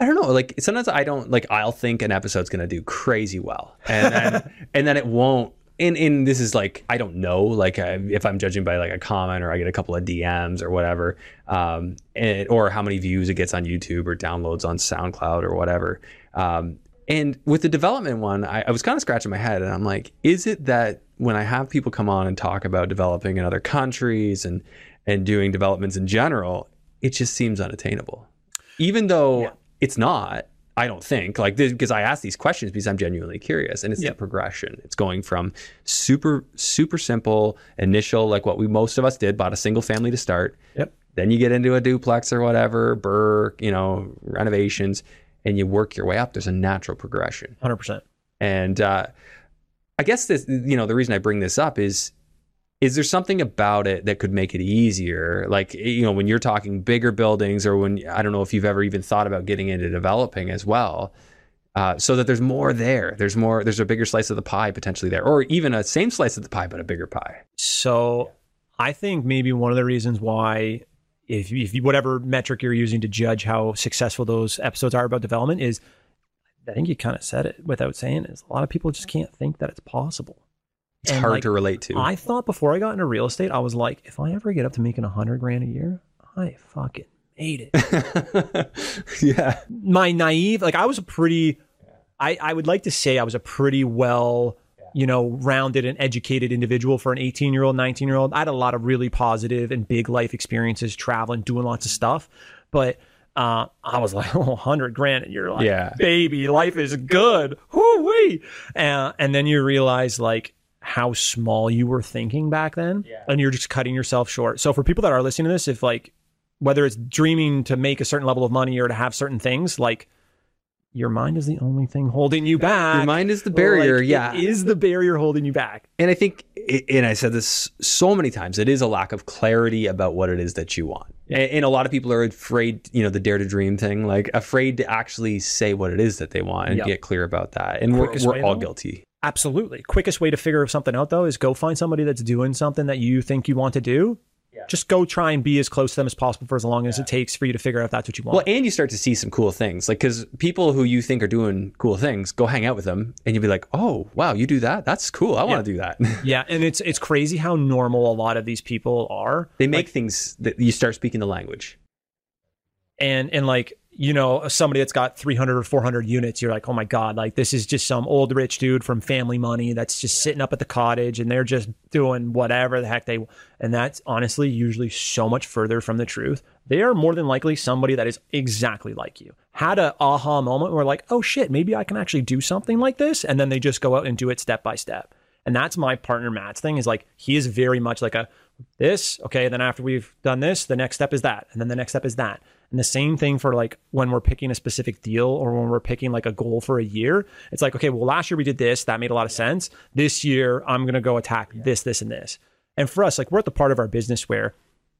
I don't know. Like sometimes I don't like. I'll think an episode's gonna do crazy well, and then and then it won't. And, and this is like I don't know like uh, if I'm judging by like a comment or I get a couple of DMs or whatever, um, and, or how many views it gets on YouTube or downloads on SoundCloud or whatever. Um, and with the development one, I, I was kind of scratching my head, and I'm like, is it that when I have people come on and talk about developing in other countries and and doing developments in general, it just seems unattainable, even though Yeah. it's not. I don't think like this because I ask these questions because I'm genuinely curious, and it's Yep. the progression. It's going from super super simple initial like what we most of us did, bought a single family to start. Yep. Then you get into a duplex or whatever, burr, you know, renovations, and you work your way up. There's a natural progression. 100%. And uh, I guess this, you know, the reason I bring this up is, is there something about it that could make it easier? Like, you know, when you're talking bigger buildings, or when I don't know if you've ever even thought about getting into developing as well, uh, so that there's more there. There's more. There's a bigger slice of the pie potentially there, or even a same slice of the pie but a bigger pie. So I think maybe one of the reasons why, if, if you, whatever metric you're using to judge how successful those episodes are about development is, I think you kind of said it without saying it, is a lot of people just can't think that it's possible. It's And, hard like, to relate to. I thought before I got into real estate, I was like, if I ever get up to making a hundred grand a year, I fucking made it. yeah. My naive, like I was a pretty, I, I would like to say I was a pretty well, you know, rounded and educated individual for an 18 year old, 19 year old. I had a lot of really positive and big life experiences, traveling, doing lots of stuff. But uh, I was like, oh, 100 grand. And you're like, Yeah. baby, life is good. Whoo-wee. Uh, and then you realize like how small you were thinking back then. And you're just cutting yourself short. So for people that are listening to this, if like whether it's dreaming to make a certain level of money or to have certain things, like your mind is the only thing holding you back. Your mind is the barrier. Like, yeah. It is the barrier holding you back. And I think, and I said this so many times, it is a lack of clarity about what it is that you want. And, and a lot of people are afraid, you know, the dare to dream thing, like afraid to actually say what it is that they want and Yep. get clear about that. And we're, we're all though? guilty. Absolutely. Quickest way to figure something out though is go find somebody that's doing something that you think you want to do. Just go try and be as close to them as possible for as long as it takes for you to figure out if that's what you want. Well, and you start to see some cool things, like because people who you think are doing cool things, go hang out with them, and you'll be like, "Oh, wow, you do that? That's cool. I want to do that." yeah, and it's it's crazy how normal a lot of these people are. they make things that you start speaking the language. and and like you know somebody that's got 300 or 400 units you're like oh my god like this is just some old rich dude from family money that's just sitting up at the cottage and they're just doing whatever the heck they and that's honestly usually so much further from the truth. They are more than likely somebody that is exactly like you. Had a aha moment where like oh shit maybe i can actually do something like this and then they just go out and do it step by step. And that's my partner matt's thing is like he is very much like a this okay then after we've done this the next step is that and then the next step is that and the same thing for like when we're picking a specific deal or when we're picking like a goal for a year it's like okay well last year we did this that made a lot of sense. This year i'm going to go attack this this and this. And for us like we're at the part of our business where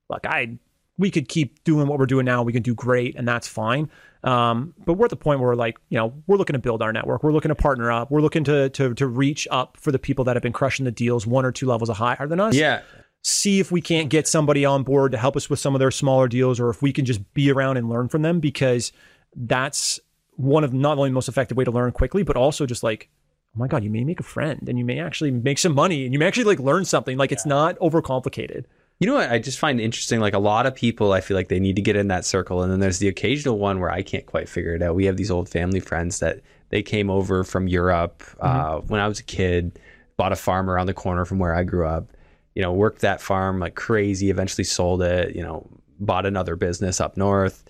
like i we could keep doing what we're doing now. We can do great and that's fine. Um, but we're at the point where like you know we're looking to build our network. We're looking to partner up. We're looking to to to reach up for the people that have been crushing the deals one or two levels higher than us. Yeah, see if we can't get somebody on board to help us with some of their smaller deals or if we can just be around and learn from them because that's one of not only the most effective way to learn quickly but also just like oh my god you may make a friend and you may actually make some money and you may actually like learn something like it's not overcomplicated You know what I just find interesting? Like a lot of people, I feel like they need to get in that circle, and then there's the occasional one where I can't quite figure it out. We have these old family friends that they came over from Europe uh, when I was a kid, bought a farm around the corner from where I grew up. You know, worked that farm like crazy. Eventually sold it. You know, bought another business up north,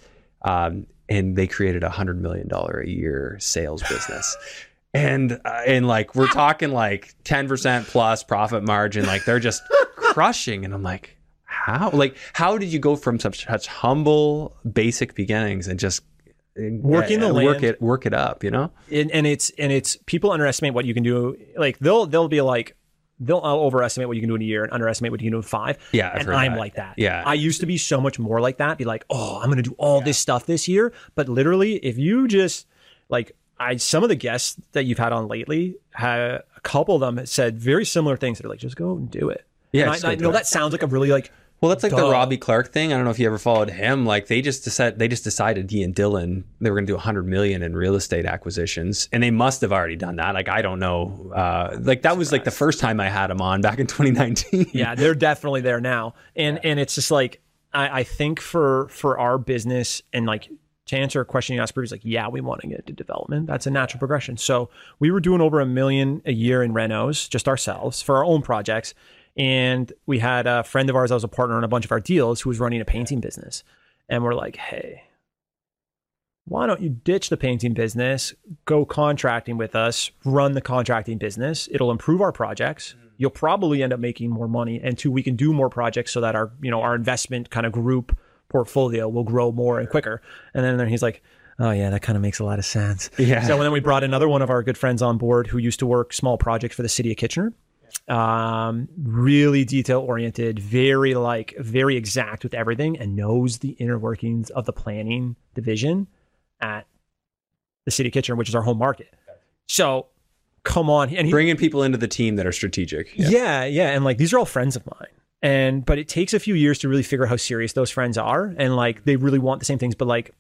um, and they created a hundred million dollar a year sales business. And uh, and like we're talking like ten percent plus profit margin, like they're just crushing. And I'm like, how like how did you go from such such humble basic beginnings and just Working the uh, work land. it work it up you know and, and it's and it's people underestimate what you can do like they'll they'll be like they'll uh, overestimate what you can do in a year and underestimate what you can do in five Yeah, I've and i'm that. like that Yeah. i used to be so much more like that be like oh i'm gonna do all this stuff this year but literally if you just like i some of the guests that you've had on lately had a couple of them said very similar things they're like just go and do it Yeah, and I, I know it. that sounds like a really like well that's like the Duh. robbie clark thing i don't know if you ever followed him like they just decided they just decided he and dylan they were going to do 100 million in real estate acquisitions and they must have already done that like i don't know uh like that was like the first time i had him on back in 2019 yeah, they're definitely there now. And and it's just like I, I think for for our business and like to answer a question you asked previously, like, yeah, we want to get into development. That's a natural progression. So we were doing over a million a year in renos, just ourselves for our own projects. And we had a friend of ours that was a partner on a bunch of our deals who was running a painting business. And we're like, hey, why don't you ditch the painting business, go contracting with us, run the contracting business? It'll improve our projects. Mm-hmm. You'll probably end up making more money, and two, we can do more projects so that our you know our investment kind of group portfolio will grow more and quicker. And then then he's like, oh yeah, that kind of makes a lot of sense. Yeah. So then we brought another one of our good friends on board who used to work small projects for the city of Kitchener. Um, really detail oriented, very like very exact with everything, and knows the inner workings of the planning division at the city Kitchener, which is our home market. So come on, and he, bringing people into the team that are strategic yeah. yeah, yeah, and like these are all friends of mine. And but it takes a few years to really figure out how serious those friends are and like they really want the same things but like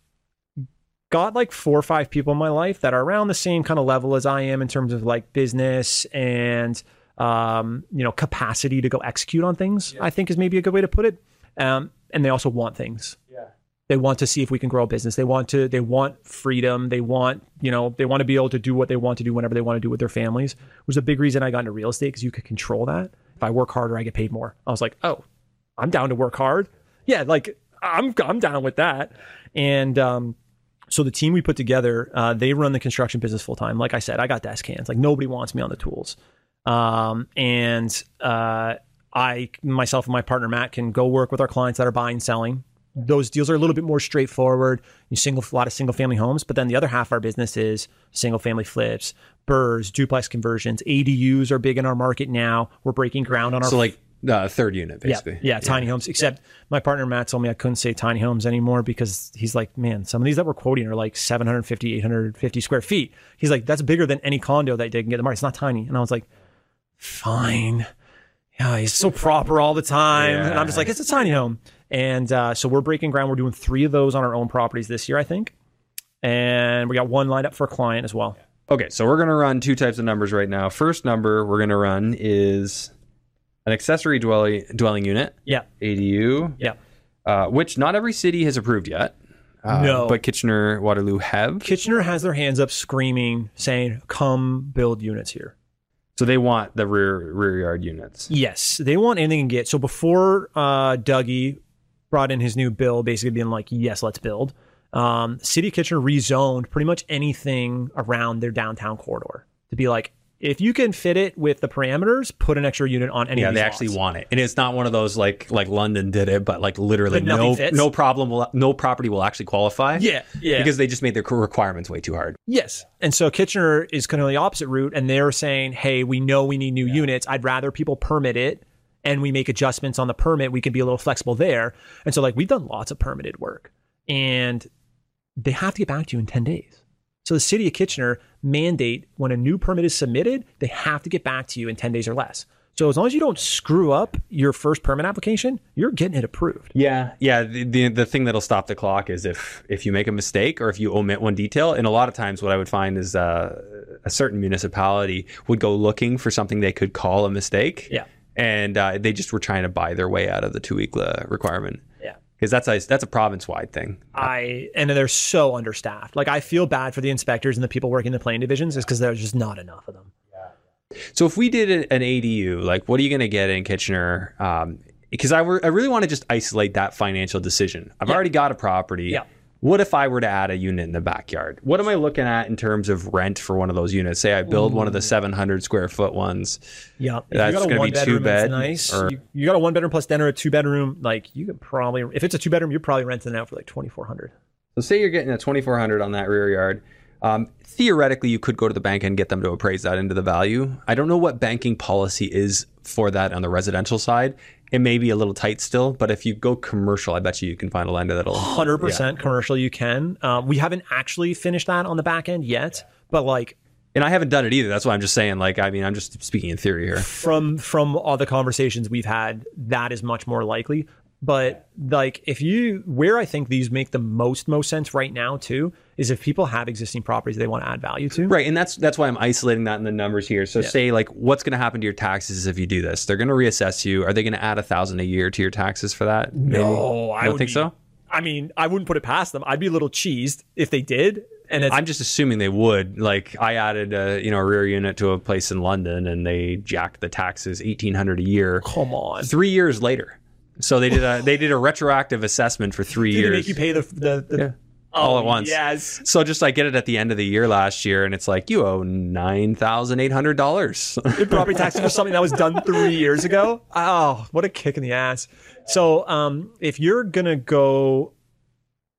got like four or five people in my life that are around the same kind of level as I am in terms of like business and um you know capacity to go execute on things. I think is maybe a good way to put it. Um and they also want things. Yeah. They want to see if we can grow a business. They want to they want freedom. They want, you know, they want to be able to do what they want to do whenever they want to do with their families. It was a big reason I got into real estate because you could control that. If I work harder, I get paid more. I was like, oh, I'm down to work hard. Yeah, like I'm I'm down with that. And um, so the team we put together, uh, they run the construction business full time. Like I said, I got desk hands. Like nobody wants me on the tools. Um, and uh, I myself and my partner Matt can go work with our clients that are buying, selling. those deals are a little bit more straightforward. You single a lot of single family homes, but then the other half of our business is single family flips, burrs, duplex conversions. ADUs are big in our market now. We're breaking ground on our So like uh, third unit, yeah, basically. yeah, tiny homes. Except my partner Matt told me I couldn't say tiny homes anymore because he's like, man, some of these that we're quoting are like 750, 850 square feet. He's like, that's bigger than any condo that they can get in the market. It's not tiny. And I was like, fine. Yeah, he's so proper all the time. And I'm just like, it's a tiny home. And uh, so we're breaking ground. We're doing three of those on our own properties this year, I think. And we got one lined up for a client as well. Okay, so we're going to run two types of numbers right now. First number we're going to run is an accessory dwelling dwelling unit, Yeah. ADU, Yeah. uh, which not every city has approved yet. Uh, No. but Kitchener, Waterloo have. Kitchener has their hands up screaming, saying, come build units here. So they want the rear rear yard units. Yes, they want anything can get. So before uh, Dougie brought in his new bill, basically being like, "Yes, let's build," um, City of Kitchener rezoned pretty much anything around their downtown corridor to be like, if you can fit it with the parameters, put an extra unit on any. Yeah, they actually want it, and it's not one of those like like London did it, but like literally But no fits? no problem will no property will actually qualify. Yeah, yeah. because they just made their requirements way too hard. Yes. And so Kitchener is kind of the opposite route. And they're saying, hey, we know we need new units. I'd rather people permit it and we make adjustments on the permit. We can be a little flexible there. And so, like, we've done lots of permitted work and they have to get back to you in 10 days. So the city of Kitchener mandate when a new permit is submitted, they have to get back to you in 10 days or less. So as long as you don't screw up your first permit application, you're getting it approved. Yeah, yeah. The, the the thing that'll stop the clock is if if you make a mistake or if you omit one detail. And a lot of times, what I would find is uh, a certain municipality would go looking for something they could call a mistake. Yeah. and uh, they just were trying to buy their way out of the two week uh, requirement. Because that's a that's a province wide thing. I and they're so understaffed. Like I feel bad for the inspectors and the people working the plane divisions is because there's just not enough of them. Yeah. So if we did an ADU, like what are you going to get in Kitchener? Um, because I, were, I really want to just isolate that financial decision. I've already got a property. Yeah. What if I were to add a unit in the backyard? What am I looking at in terms of rent for one of those units? Say I build one of the 700 square foot ones. Yeah, That's a gonna be one bedroom, two bed, nice. or- You, you got a one bedroom plus den or a two bedroom. Like you could probably, if it's a two bedroom, you're probably renting it out for like twenty four hundred. So say you're getting a 2400 on that rear yard. Um, theoretically, you could go to the bank and get them to appraise that into the value. I don't know what banking policy is for that on the residential side. It may be a little tight still, but if you go commercial, I bet you you can find a lender that'll. Hundred percent commercial. You can. Um, we haven't actually finished that on the back end yet, but like And I haven't done it either. That's why I'm just saying. Like, I mean, I'm just speaking in theory here. from from all the conversations we've had, that is much more likely. But like if you where I think these make the most most sense right now too is if people have existing properties they want to add value to. Right, and that's that's why I'm isolating that in the numbers here. So say like, what's going to happen to your taxes if you do this? They're going to reassess you. Are they going to add a thousand a year to your taxes for that? Maybe? No, I don't think be- so. I mean, I wouldn't put it past them. I'd be a little cheesed if they did. And it's I'm just assuming they would. Like, I added a you know a rear unit to a place in London, and they jacked the taxes eighteen hundred a year. come on. Three years later, so they did a they did a retroactive assessment for three Did they years. make you pay the the, the Yeah. All Oh, at once. Yes. So just like get it at the end of the year last year, and it's like you owe nine thousand eight hundred dollars. Your property taxes for something that was done three years ago. Oh, what a kick in the ass. So, um, if you're gonna go,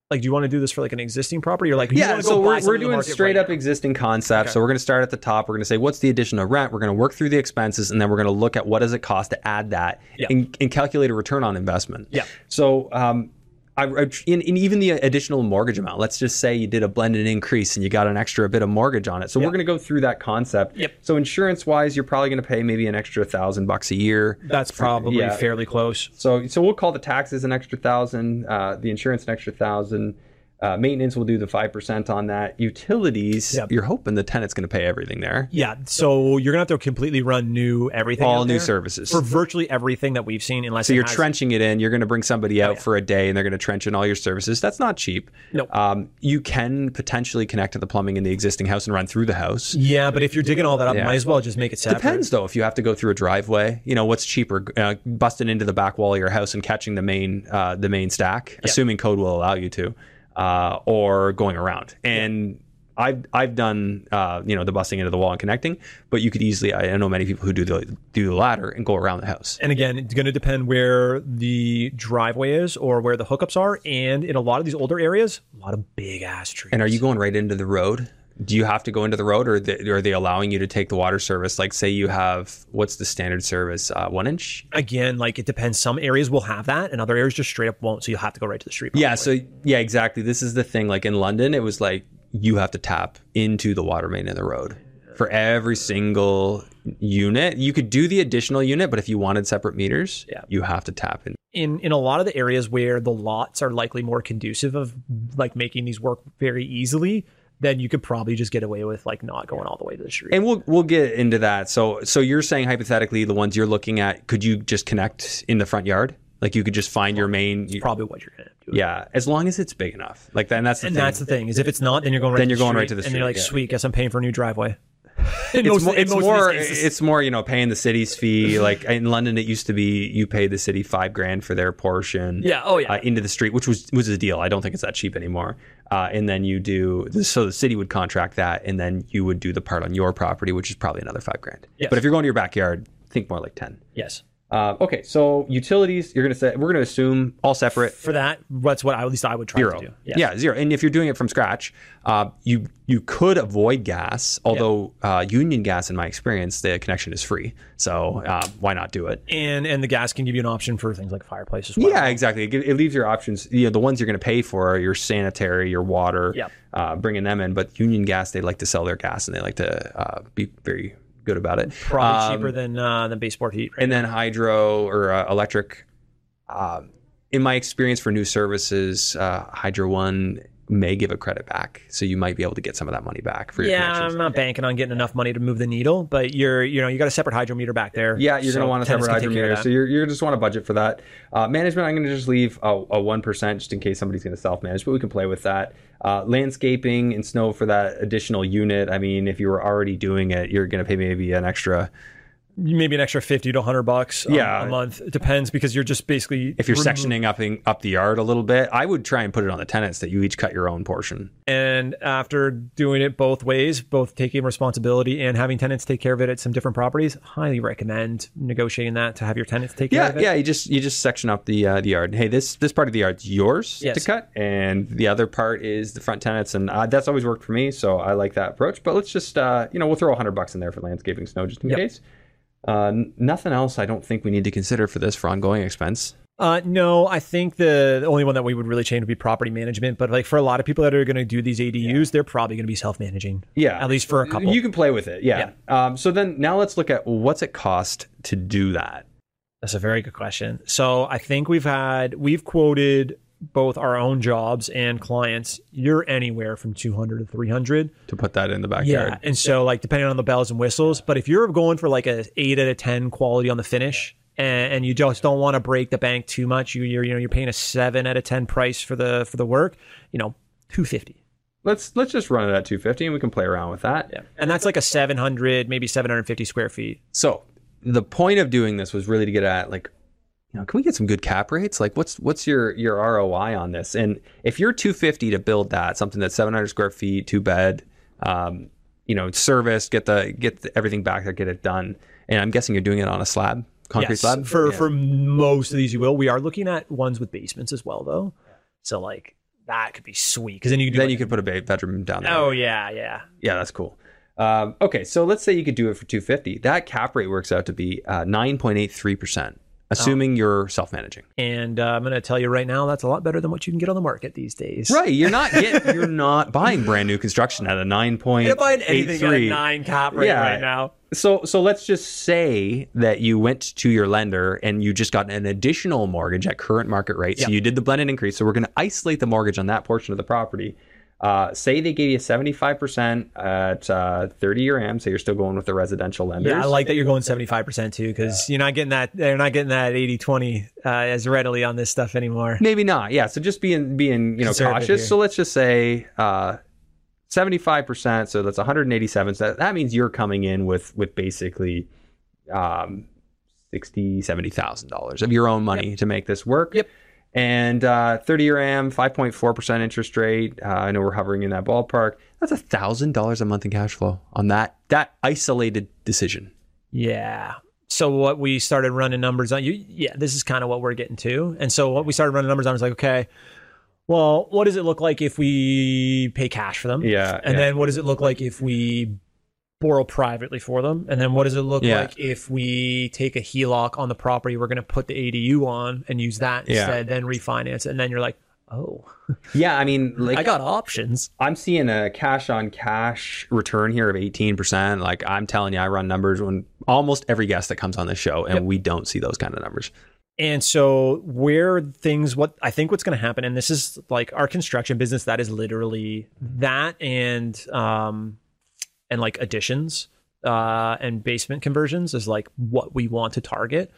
like, do you want to do this for like an existing property, or like, you Yeah, wanna so buy we're, we're doing straight right up now? existing concepts. Okay. So we're going to start at the top. We're going to say, what's the addition of rent? We're going to work through the expenses, and then we're going to look at what does it cost to add that Yeah. and, and calculate a return on investment. Yeah. So, um, I, I, in, in even the additional mortgage amount, let's just say you did a blended increase and you got an extra bit of mortgage on it. So Yeah. we're going to go through that concept. Yep. So insurance wise, you're probably going to pay maybe an extra thousand bucks a year. That's probably Yeah. fairly close. So so we'll call the taxes an extra thousand, uh, the insurance an extra thousand. Uh, maintenance will do the five percent on that. Utilities, Yep. you're hoping the tenant's going to pay everything there. Yeah. So you're gonna have to completely run new everything. All new services. for virtually everything that we've seen. Unless So you're has- trenching it in. You're going to bring somebody out Oh, yeah. for a day, and they're going to trench in all your services. That's not cheap. No. Um, you can potentially connect to the plumbing in the existing house and run through the house. Yeah, but if you're digging all that up, Yeah. might as well just make it separate. Depends though. If you have to go through a driveway, you know what's cheaper: uh, busting into the back wall of your house and catching the main uh, the main stack, assuming code will allow you to, uh, or going around. And I've I've done uh, you know the busting into the wall and connecting, but you could easily I know many people who do the do the ladder and go around the house. And again, it's going to depend where the driveway is or where the hookups are. And in a lot of these older areas, a lot of big ass trees. And are you going right into the road? Do you have to go into the road, or they, are they allowing you to take the water service? Like, say you have what's the standard service, uh, one inch? Again, like it depends. Some areas will have that, and other areas just straight up won't. So you'll have to go right to the street. Yeah. So yeah, exactly. This is the thing. Like in London, it was like you have to tap into the water main in the road for every single unit. You could do the additional unit, but if you wanted separate meters, Yeah. you have to tap in. in in a lot of the areas where the lots are likely more conducive of like making these work very easily, then you could probably just get away with like not going all the way to the street. And we'll we'll get into that. So so you're saying hypothetically the ones you're looking at, could you just connect in the front yard? Like you could just find your main you- probably what you're gonna do. yeah, as long as it's big enough. Like that, and that's the And thing. that's the thing is if it's not, then you're going right Then you're going right street, to the street, and you're like, yeah. sweet, guess I'm paying for a new driveway. it's more, it's more it's more you know paying the city's fee like in london it used to be you paid the city five grand for their portion Yeah, oh, yeah. uh, into the street which was was a deal i don't think it's that cheap anymore uh, and then you do so the city would contract that and then you would do the part on your property which is probably another five grand Yes. but if you're going to your backyard think more like 10 yes. Uh, okay so utilities you're going to say we're going to assume all separate For that, that's what I, at least I would try zero. to do. Yeah, zero. And if you're doing it from scratch, uh, you you could avoid gas. Although uh, Union Gas, in my experience, the connection is free. So uh, why not do it? And and the gas can give you an option for things like fireplaces. well. Yeah, exactly. It, it leaves your options. You know, the ones you're going to pay for are your sanitary, your water, Yep. uh, bringing them in. But Union Gas, they like to sell their gas and they like to uh, be very good about it. Probably Um, cheaper than uh, than baseboard heat. Right? and then hydro or uh, electric. Um, in my experience for new services, uh, Hydro One may give a credit back, so you might be able to get some of that money back for your yeah. I'm not banking on getting enough money to move the needle, but you're you know you got a separate hydrometer back there. Yeah, you're gonna want a separate can take care of hydrometer, so you're, you're just want to budget for that. Uh, management, I'm going to just leave a, a 1% just in case somebody's going to self-manage, but we can play with that. Uh, landscaping and snow for that additional unit. I mean, if you were already doing it, you're going to pay maybe an extra maybe an extra fifty to hundred bucks. a- Yeah. a month. It depends because you're just basically if you're remo- sectioning up in, up the yard a little bit. I would try and put it on the tenants that you each cut your own portion. And after doing it both ways, both taking responsibility and having tenants take care of it at some different properties, highly recommend negotiating that to have your tenants take care Yeah, of it. yeah. You just you just section up the uh, the yard. Hey, this this part of the yard's yours Yes. to cut, and the other part is the front tenants, and uh, that's always worked for me. So I like that approach. But let's just uh, you know we'll throw a hundred bucks in there for landscaping snow just in Yep. case. Uh, n- nothing else. I don't think we need to consider for this for ongoing expense. Uh, no, I think the, the only one that we would really change would be property management. But like for a lot of people that are going to do these ADUs, they're probably going to be self managing. Yeah, At least for a couple. You can play with it. Yeah. Um, so then now let's look at what's it cost to do that. That's a very good question. So I think we've had we've quoted both our own jobs and clients. You're anywhere from 200 to 300. To put that in the backyard. Yeah, and so like depending on the bells and whistles, but if you're going for like a eight out of ten quality on the finish, and, and you just don't want to break the bank too much, you you're you know you're paying a seven out of ten price for the for the work, you know, two fifty. Let's let's just run it at 250 and we can play around with that. Yeah, and that's like a seven hundred, maybe seven hundred fifty square feet. So the point of doing this was really to get at like, you know, can we get some good cap rates? Like, what's what's your your ROI on this? And if you're 250 to build that, something that's 700 square feet, two bed, um, you know, service, get the get the, everything back there, get it done. And I'm guessing you're doing it on a slab, concrete Yes, slab. for Yeah. for most of these you will. We are looking at ones with basements as well though, so like that could be sweet because then you could then like- you could put a ba- bedroom down there. oh yeah yeah Yeah, that's cool. Um, okay, so let's say you could do it for 250. That cap rate works out to be uh, 9.83%, assuming you're self-managing. and uh, I'm gonna tell you right now that's a lot better than what you can get on the market these days. Right, you're not get, you're not buying brand new construction at a nine point You're buying anything at a nine cap rate Yeah. right now. So so let's just say that you went to your lender and you just got an additional mortgage at current market rate. So you did the blended increase. So we're going to isolate the mortgage on that portion of the property. Uh, say they gave you 75% at uh, 30 year AM, so you're still going with the residential lenders. Yeah, I like that you're going 75% too because you're not getting that they're not getting that 80-20 uh, as readily on this stuff anymore. Maybe not. Yeah. So just being being you know cautious. here. So let's just say uh, seventy five percent. So that's one hundred and eighty seven. So that, that means you're coming in with with basically um, sixty seventy thousand dollars of your own money to make this work. Yep. And uh, 30 year AM, 5.4% interest rate. Uh, I know we're hovering in that ballpark. That's a thousand dollars a month in cash flow on that that isolated decision. Yeah. So what we started running numbers on you, yeah, this is kind of what we're getting to. And so what we started running numbers on is like, okay, well, what does it look like if we pay cash for them? Yeah. And yeah. then what does it look like if we borrow privately for them? And then what does it look Yeah. like if we take a HELOC on the property we're going to put the ADU on and use that Yeah. instead, then refinance it? And then you're like, oh, yeah, I mean, like I got options. I'm seeing a cash on cash return here of 18%. Like I'm telling you, I run numbers when almost every guest that comes on this show, and Yep. we don't see those kind of numbers. And so where things what I think what's going to happen and this is like our construction business that is literally that and um and like additions uh and basement conversions is like what we want to target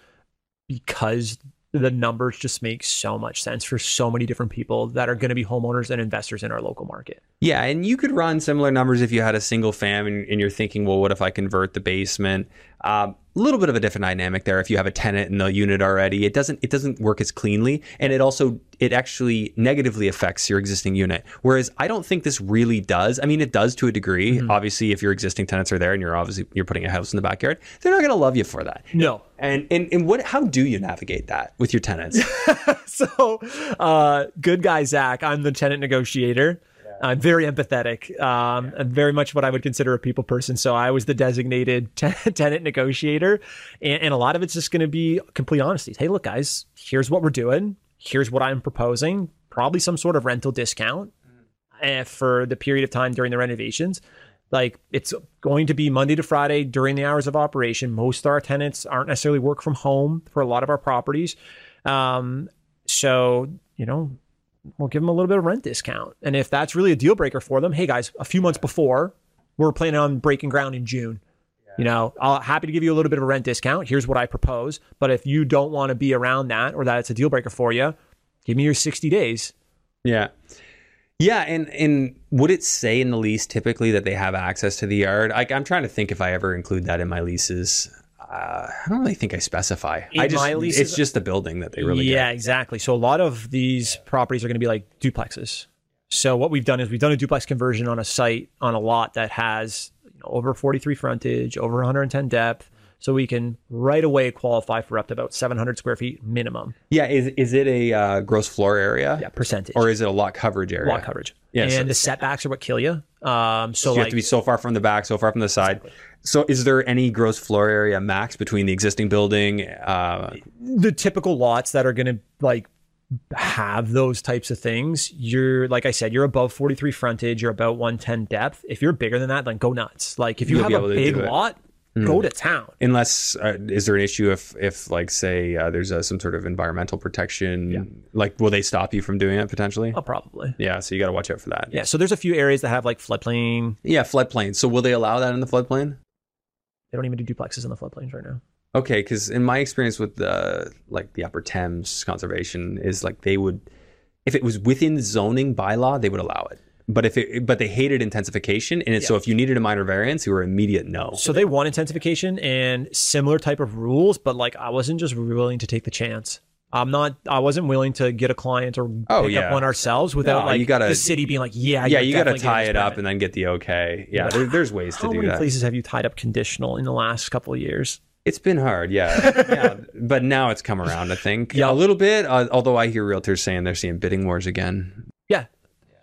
because the numbers just make so much sense for so many different people that are going to be homeowners and investors in our local market. Yeah, and you could run similar numbers if you had a single fam and, and you're thinking, well, what if I convert the basement? A little bit of a different dynamic there. If you have a tenant in the unit already, it doesn't it doesn't work as cleanly, and it also it actually negatively affects your existing unit. Whereas I don't think this really does. I mean, it does to a degree. Obviously, if your existing tenants are there and you're obviously you're putting a house in the backyard, they're not going to love you for that. No. And and and what? How do you navigate that with your tenants? so uh good guy Zack, I'm the tenant negotiator. I'm very empathetic. Um, and very much what I would consider a people person. So I was the designated ten- tenant negotiator, and, and a lot of it's just going to be complete honesty. Hey, look, guys, here's what we're doing. Here's what I'm proposing. Probably some sort of rental discount uh, for the period of time during the renovations. Like it's going to be Monday to Friday during the hours of operation. Most of our tenants aren't necessarily work from home for a lot of our properties. Um, so, you know, we'll give them a little bit of rent discount. And if that's really a deal breaker for them, hey guys, a few months before, we're planning on breaking ground in June. You know, I'll happy to give you a little bit of a rent discount. Here's what I propose. But if you don't want to be around that or that it's a deal breaker for you, give me your 60 days. Yeah. Yeah, and and would it say in the lease typically that they have access to the yard? Like I'm trying to think if I ever include that in my leases. Uh, I don't really think I specify. In I just leases- it's just the building that they really yeah, get. exactly. So a lot of these properties are going to be like duplexes. So what we've done is we've done a duplex conversion on a site on a lot that has you know, over 43 frontage, over 110 depth. So we can right away qualify for up to about 700 square feet minimum. Yeah, is is it a uh, gross floor area? Yeah, percentage. Or is it a lot coverage area? lot coverage. Yeah, and so- the setbacks are what kill you. Um, so So you like have to be so far from the back, so far from the side. So is there any gross floor area max between the existing building? Uh, the typical lots that are going to like have those types of things you're like i said you're above 43 frontage you're about 110 depth if you're bigger than that then go nuts like if you You'll have a big lot go to town unless uh, is there an issue if if like say uh, there's uh, some sort of environmental protection? Like will they stop you from doing it potentially? oh probably Yeah, so you got to watch out for that. yeah so there's a few areas that have like floodplain Yeah, floodplain. So will they allow that in the floodplain? They don't even do duplexes in the floodplains right now Okay, because in my experience with the like the Upper Thames Conservation is like they would, if it was within zoning bylaw, they would allow it. But if it, but they hated intensification, and it, so if you needed a minor variance, you were immediate no. so they want intensification and similar type of rules but like i wasn't just willing to take the chance i'm not i wasn't willing to get a client or Oh, pick yeah. up one ourselves without No, like you gotta- the city being like yeah yeah, you're got to tie it up and then get the okay. Yeah, there, there's ways to do that. How many places have you tied up conditional in the last couple of years? It's been hard, yeah. yeah. But now it's come around, I think. Yeah. A little bit, uh, although I hear realtors saying they're seeing bidding wars again. Yeah,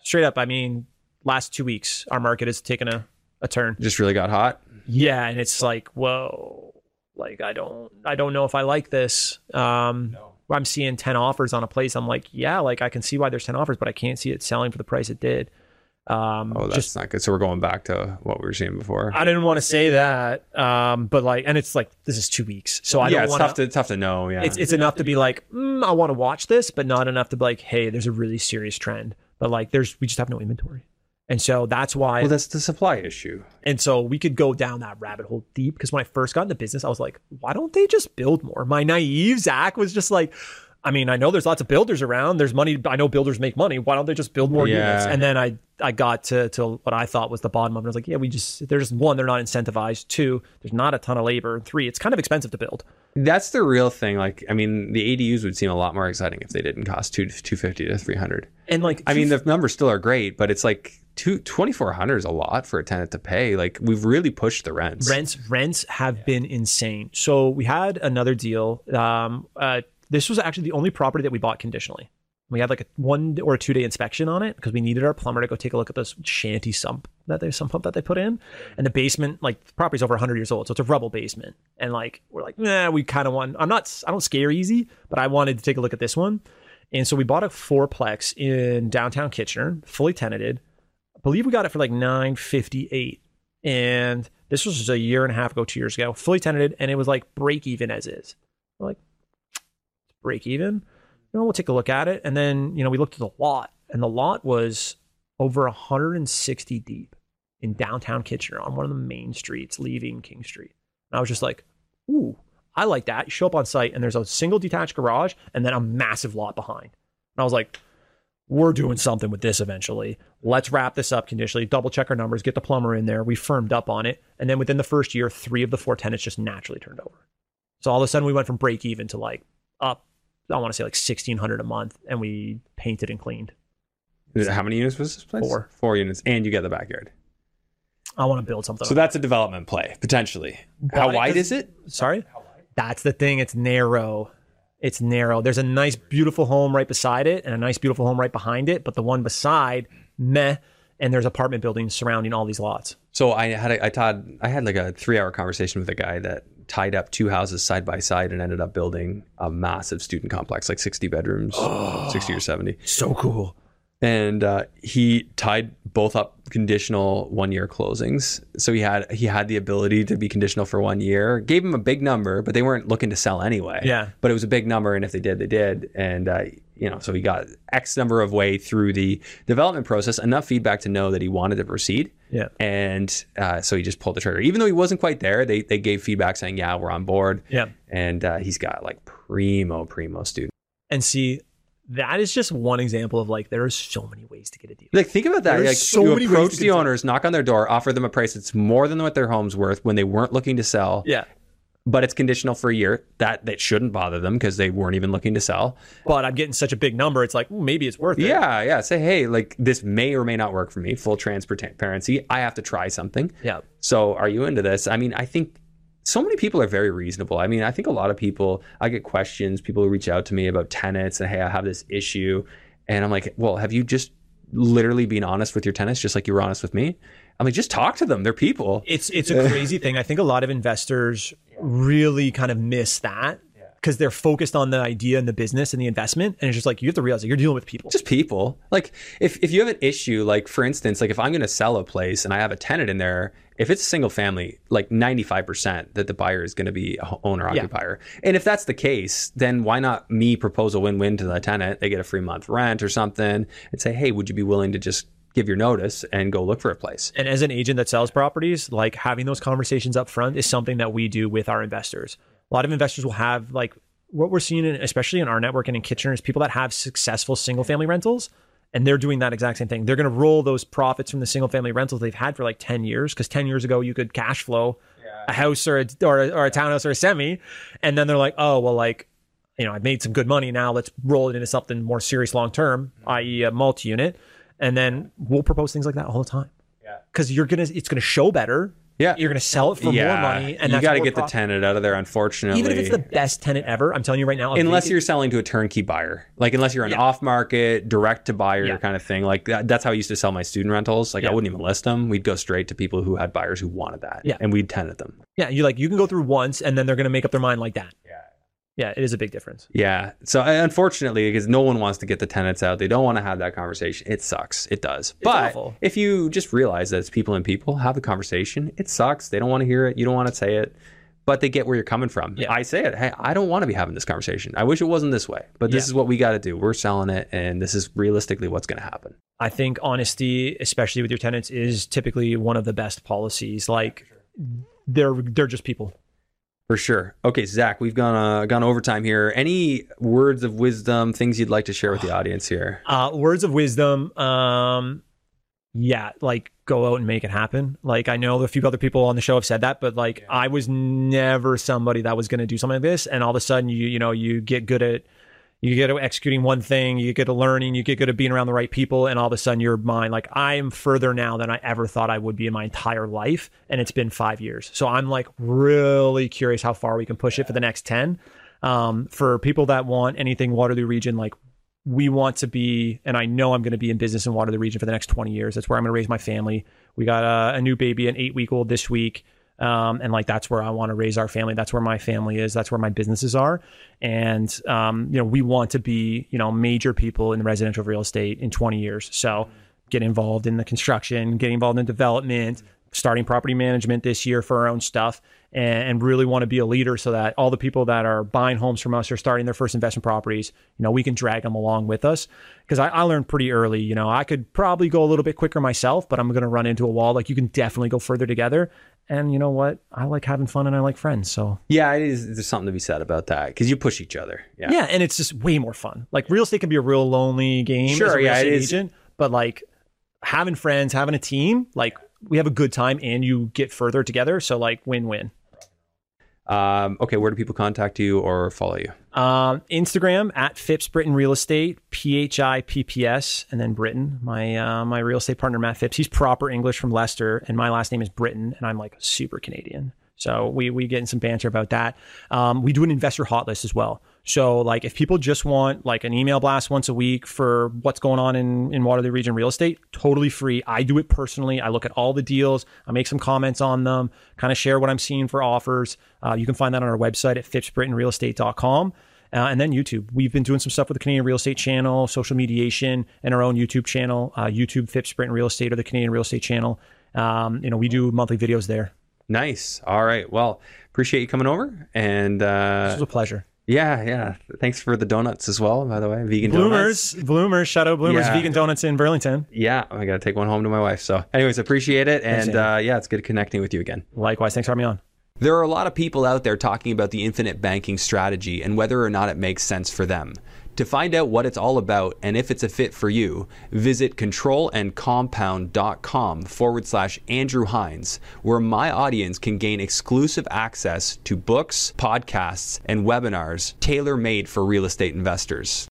straight up. I mean, last two weeks, our market has taken a, a turn. Just really got hot. Yeah, and it's like, whoa, like I don't, I don't know if I like this. Um, I'm seeing ten offers on a place. I'm like, yeah, like I can see why there's ten offers, but I can't see it selling for the price it did. Um, Oh, that's just not good. So we're going back to what we were seeing before. I didn't want to say that, um, but like, and it's like this is two weeks, so I yeah, don't it's want tough to tough to know. Yeah, it's it's enough to be like, mm, I want to watch this, but not enough to be like, hey, there's a really serious trend. But like, there's we just have no inventory, and so that's why. well, that's the supply issue. and so we could go down that rabbit hole deep because when I first got into business, I was like, why don't they just build more? My naive Zack was just like. I mean, I know there's lots of builders around. There's money. I know builders make money. Why don't they just build more Yeah. units? And then I, I got to, to what I thought was the bottom of it. I was like, yeah, we just, there's one, they're not incentivized. Two, there's not a ton of labor. Three, it's kind of expensive to build. That's the real thing. Like, I mean, the ADUs would seem a lot more exciting if they didn't cost two two fifty to three hundred. And like, I mean, the numbers still are great, but it's like two twenty four hundred is a lot for a tenant to pay. Like, we've really pushed the rents. rents rents have been insane. So we had another deal. Um, uh, this was actually the only property that we bought conditionally. We had like a one or a two day inspection on it because we needed our plumber to go take a look at this shanty sump that they sump pump that they put in, and the basement like the property's over 100 years old, so it's a rubble basement. And like we're like, nah, we kind of want. I'm not. I don't scare easy, but I wanted to take a look at this one, and so we bought a fourplex in downtown Kitchener, fully tenanted. Believe we got it for like 958, and this was just a year and a half ago, two years ago, fully tenanted, and it was like break even as is. We're like break even. You know, we'll take a look at it. And then, you know, we looked at the lot, and the lot was over 160 deep in downtown Kitchener on one of the main streets leaving King Street. And I was just like, ooh, I like that. You show up on site, and there's a single detached garage and then a massive lot behind. And I was like, we're doing something with this eventually. Let's wrap this up conditionally, double check our numbers, get the plumber in there. We firmed up on it. And then within the first year, three of the four tenants just naturally turned over. So all of a sudden we went from break even to like up, I want to say like 1600 a month and we painted and cleaned. How many units was this place? Four. Four units, and you get the backyard. I want to build something. So that's a development play potentially. How wide is it? Sorry? That's the thing. It's narrow. It's narrow. There's a nice, beautiful home right beside it and a nice, beautiful home right behind it. But the one beside, meh. And there's apartment buildings surrounding all these lots. So I had a, I taught I had like a three hour conversation with a guy that tied up two houses side by side and ended up building a massive student complex, like sixty bedrooms, sixty or seventy. So cool. And uh, he tied both up conditional one year closings. So he had he had the ability to be conditional for one year. Gave him a big number, but they weren't looking to sell anyway. Yeah. but it was a big number, and if they did, they did. And uh, you know, so he got X number of way through the development process, enough feedback to know that he wanted to proceed. Yeah. And uh, so he just pulled the trigger, even though he wasn't quite there. They they gave feedback saying, "Yeah, we're on board." Yeah. And uh, he's got like primo primo student. And see, that is just one example of like there are so many ways to get a deal. Like think about that. Like so you many approach the owners, knock on their door, offer them a price that's more than what their home's worth when they weren't looking to sell, Yeah. but it's conditional for a year. That that shouldn't bother them because they weren't even looking to sell. But I'm getting such a big number. It's like, ooh, maybe it's worth it. Yeah, yeah. Say, hey, like this may or may not work for me. Full transparency. I have to try something. Yeah. So are you into this? I mean, I think so many people are very reasonable. I mean, I think a lot of people, I get questions, people reach out to me about tenants and hey, I have this issue. And I'm like, well, have you just literally been honest with your tenants just like you were honest with me? I'm like, just talk to them. They're people. It's it's a crazy thing. I think a lot of investors really kind of miss that because they're focused on the idea and the business and the investment, and it's just like you have to realize that you're dealing with people. just people. Like if, if you have an issue, like for instance, like if I'm going to sell a place and I have a tenant in there, if it's a single family, like 95% that the buyer is going to be a owner occupier. Yeah. And if that's the case, then why not me propose a win-win to the tenant? They get a free month rent or something and say, "Hey, would you be willing to just give your notice and go look for a place?" And as an agent that sells properties, like having those conversations up front is something that we do with our investors. A lot of investors will have like what we're seeing, in, especially in our network and in Kitchener, is people that have successful single family rentals. And they're doing that exact same thing. They're going to roll those profits from the single family rentals they've had for like 10 years. Because 10 years ago, you could cash flow a house or a, or, a, or a townhouse or a semi. And then they're like, oh, well, like, you know, I've made some good money now. Let's roll it into something more serious long term, mm-hmm. i.e., a multi unit. And then we'll propose things like that all the time. Yeah. Because you're gonna, it's gonna show better. Yeah. You're gonna sell it for more money, and you got to get the tenant out of there. Unfortunately, Even if it's the best tenant ever, I'm telling you right now. unless vacant- you're selling to a turnkey buyer like unless you're an Yeah. off market direct to buyer Yeah. kind of thing like that, that's how i used to sell my student rentals like i wouldn't even list them we'd go straight to people who had buyers who wanted that Yeah. and we'd tenant them yeah, you like you can go through once, and then they're gonna make up their mind like that. Yeah. Yeah, it is a big difference. yeah so uh, unfortunately because no one wants to get the tenants out they don't want to have that conversation it sucks it does but awful. if you just realize that it's people and people have the conversation it sucks they don't want to hear it you don't want to say it but they get where you're coming from. Yeah. I say it. Hey, I don't want to be having this conversation. I wish it wasn't this way, but this Yeah. is what we got to do. We're selling it, and this is realistically what's going to happen. I think honesty, especially with your tenants, is typically one of the best policies. Like they're they're just people. For sure. Okay, Zack, we've gone uh, gone overtime here. Any words of wisdom, things you'd like to share with the audience here? Uh, words of wisdom. Um, yeah, like go out and make it happen. Like I know a few other people on the show have said that, but like I was never somebody that was going to do something like this. And all of a sudden, you you know, you get good at you get to executing one thing, you get to learning, you get good at being around the right people, and all of a sudden your mind, like I am further now than I ever thought I would be in my entire life, and it's been five years. So I'm like really curious how far we can push it for the next ten. Um, for people that want anything Waterloo region, like we want to be, and I know I'm going to be in business in Waterloo region for the next 20 years. That's where I'm going to raise my family. We got a, a new baby, an eight week old this week. Um, and like that's where I want to raise our family. That's where my family is. That's where my businesses are. And um, you know, we want to be you know major people in residential real estate in 20 years. So get involved in the construction, get involved in development, starting property management this year for our own stuff, and, and really want to be a leader so that all the people that are buying homes from us or starting their first investment properties, you know, we can drag them along with us. Because I, I learned pretty early, you know, I could probably go a little bit quicker myself, but I'm going to run into a wall. Like you can definitely go further together. And you know what? I like having fun and I like friends. So Yeah, it is. There's something to be said about that because you push each other. Yeah. yeah, and it's just way more fun. Like real estate can be a real lonely game. as Sure, yeah, it estate is. agent, but like having friends, having a team, like we have a good time and you get further together. So like win win. Um, okay, where do people contact you or follow you? Um, Instagram at Phipps Brittain Real Estate, P H I P P S, and then Brittain. My uh, my real estate partner Matt Phipps. He's proper English from Leicester, and my last name is Brittain, and I'm like super Canadian. So we we get in some banter about that. Um, we do an investor hot list as well. So like if people just want like an email blast once a week for what's going on in in Waterloo region real estate, totally free. I do it personally. I look at all the deals. I make some comments on them. Kind of share what I'm seeing for offers. Uh, you can find that on our website at phippsbrittainrealestate.com. Uh, and then YouTube. We've been doing some stuff with the Canadian Real Estate Channel, social mediation, and our own YouTube channel, uh, YouTube Phipps Brittain Real Estate or the Canadian Real Estate Channel. Um, you know, we do monthly videos there. Nice. All right. Well, appreciate you coming over. And uh, was a pleasure. Yeah, yeah. Thanks for the donuts as well, by the way. Vegan Bloomers, donuts. Bloomers, shout out Bloomers Yeah. Vegan Donuts in Burlington. Yeah, I got to take one home to my wife. So, anyways, appreciate it. And uh, yeah, it's good connecting with you again. Likewise, thanks for having me on. There are a lot of people out there talking about the infinite banking strategy and whether or not it makes sense for them. To find out what it's all about and if it's a fit for you, visit controlandcompound.com forward slash Andrew Hines, where my audience can gain exclusive access to books, podcasts, and webinars tailor made for real estate investors.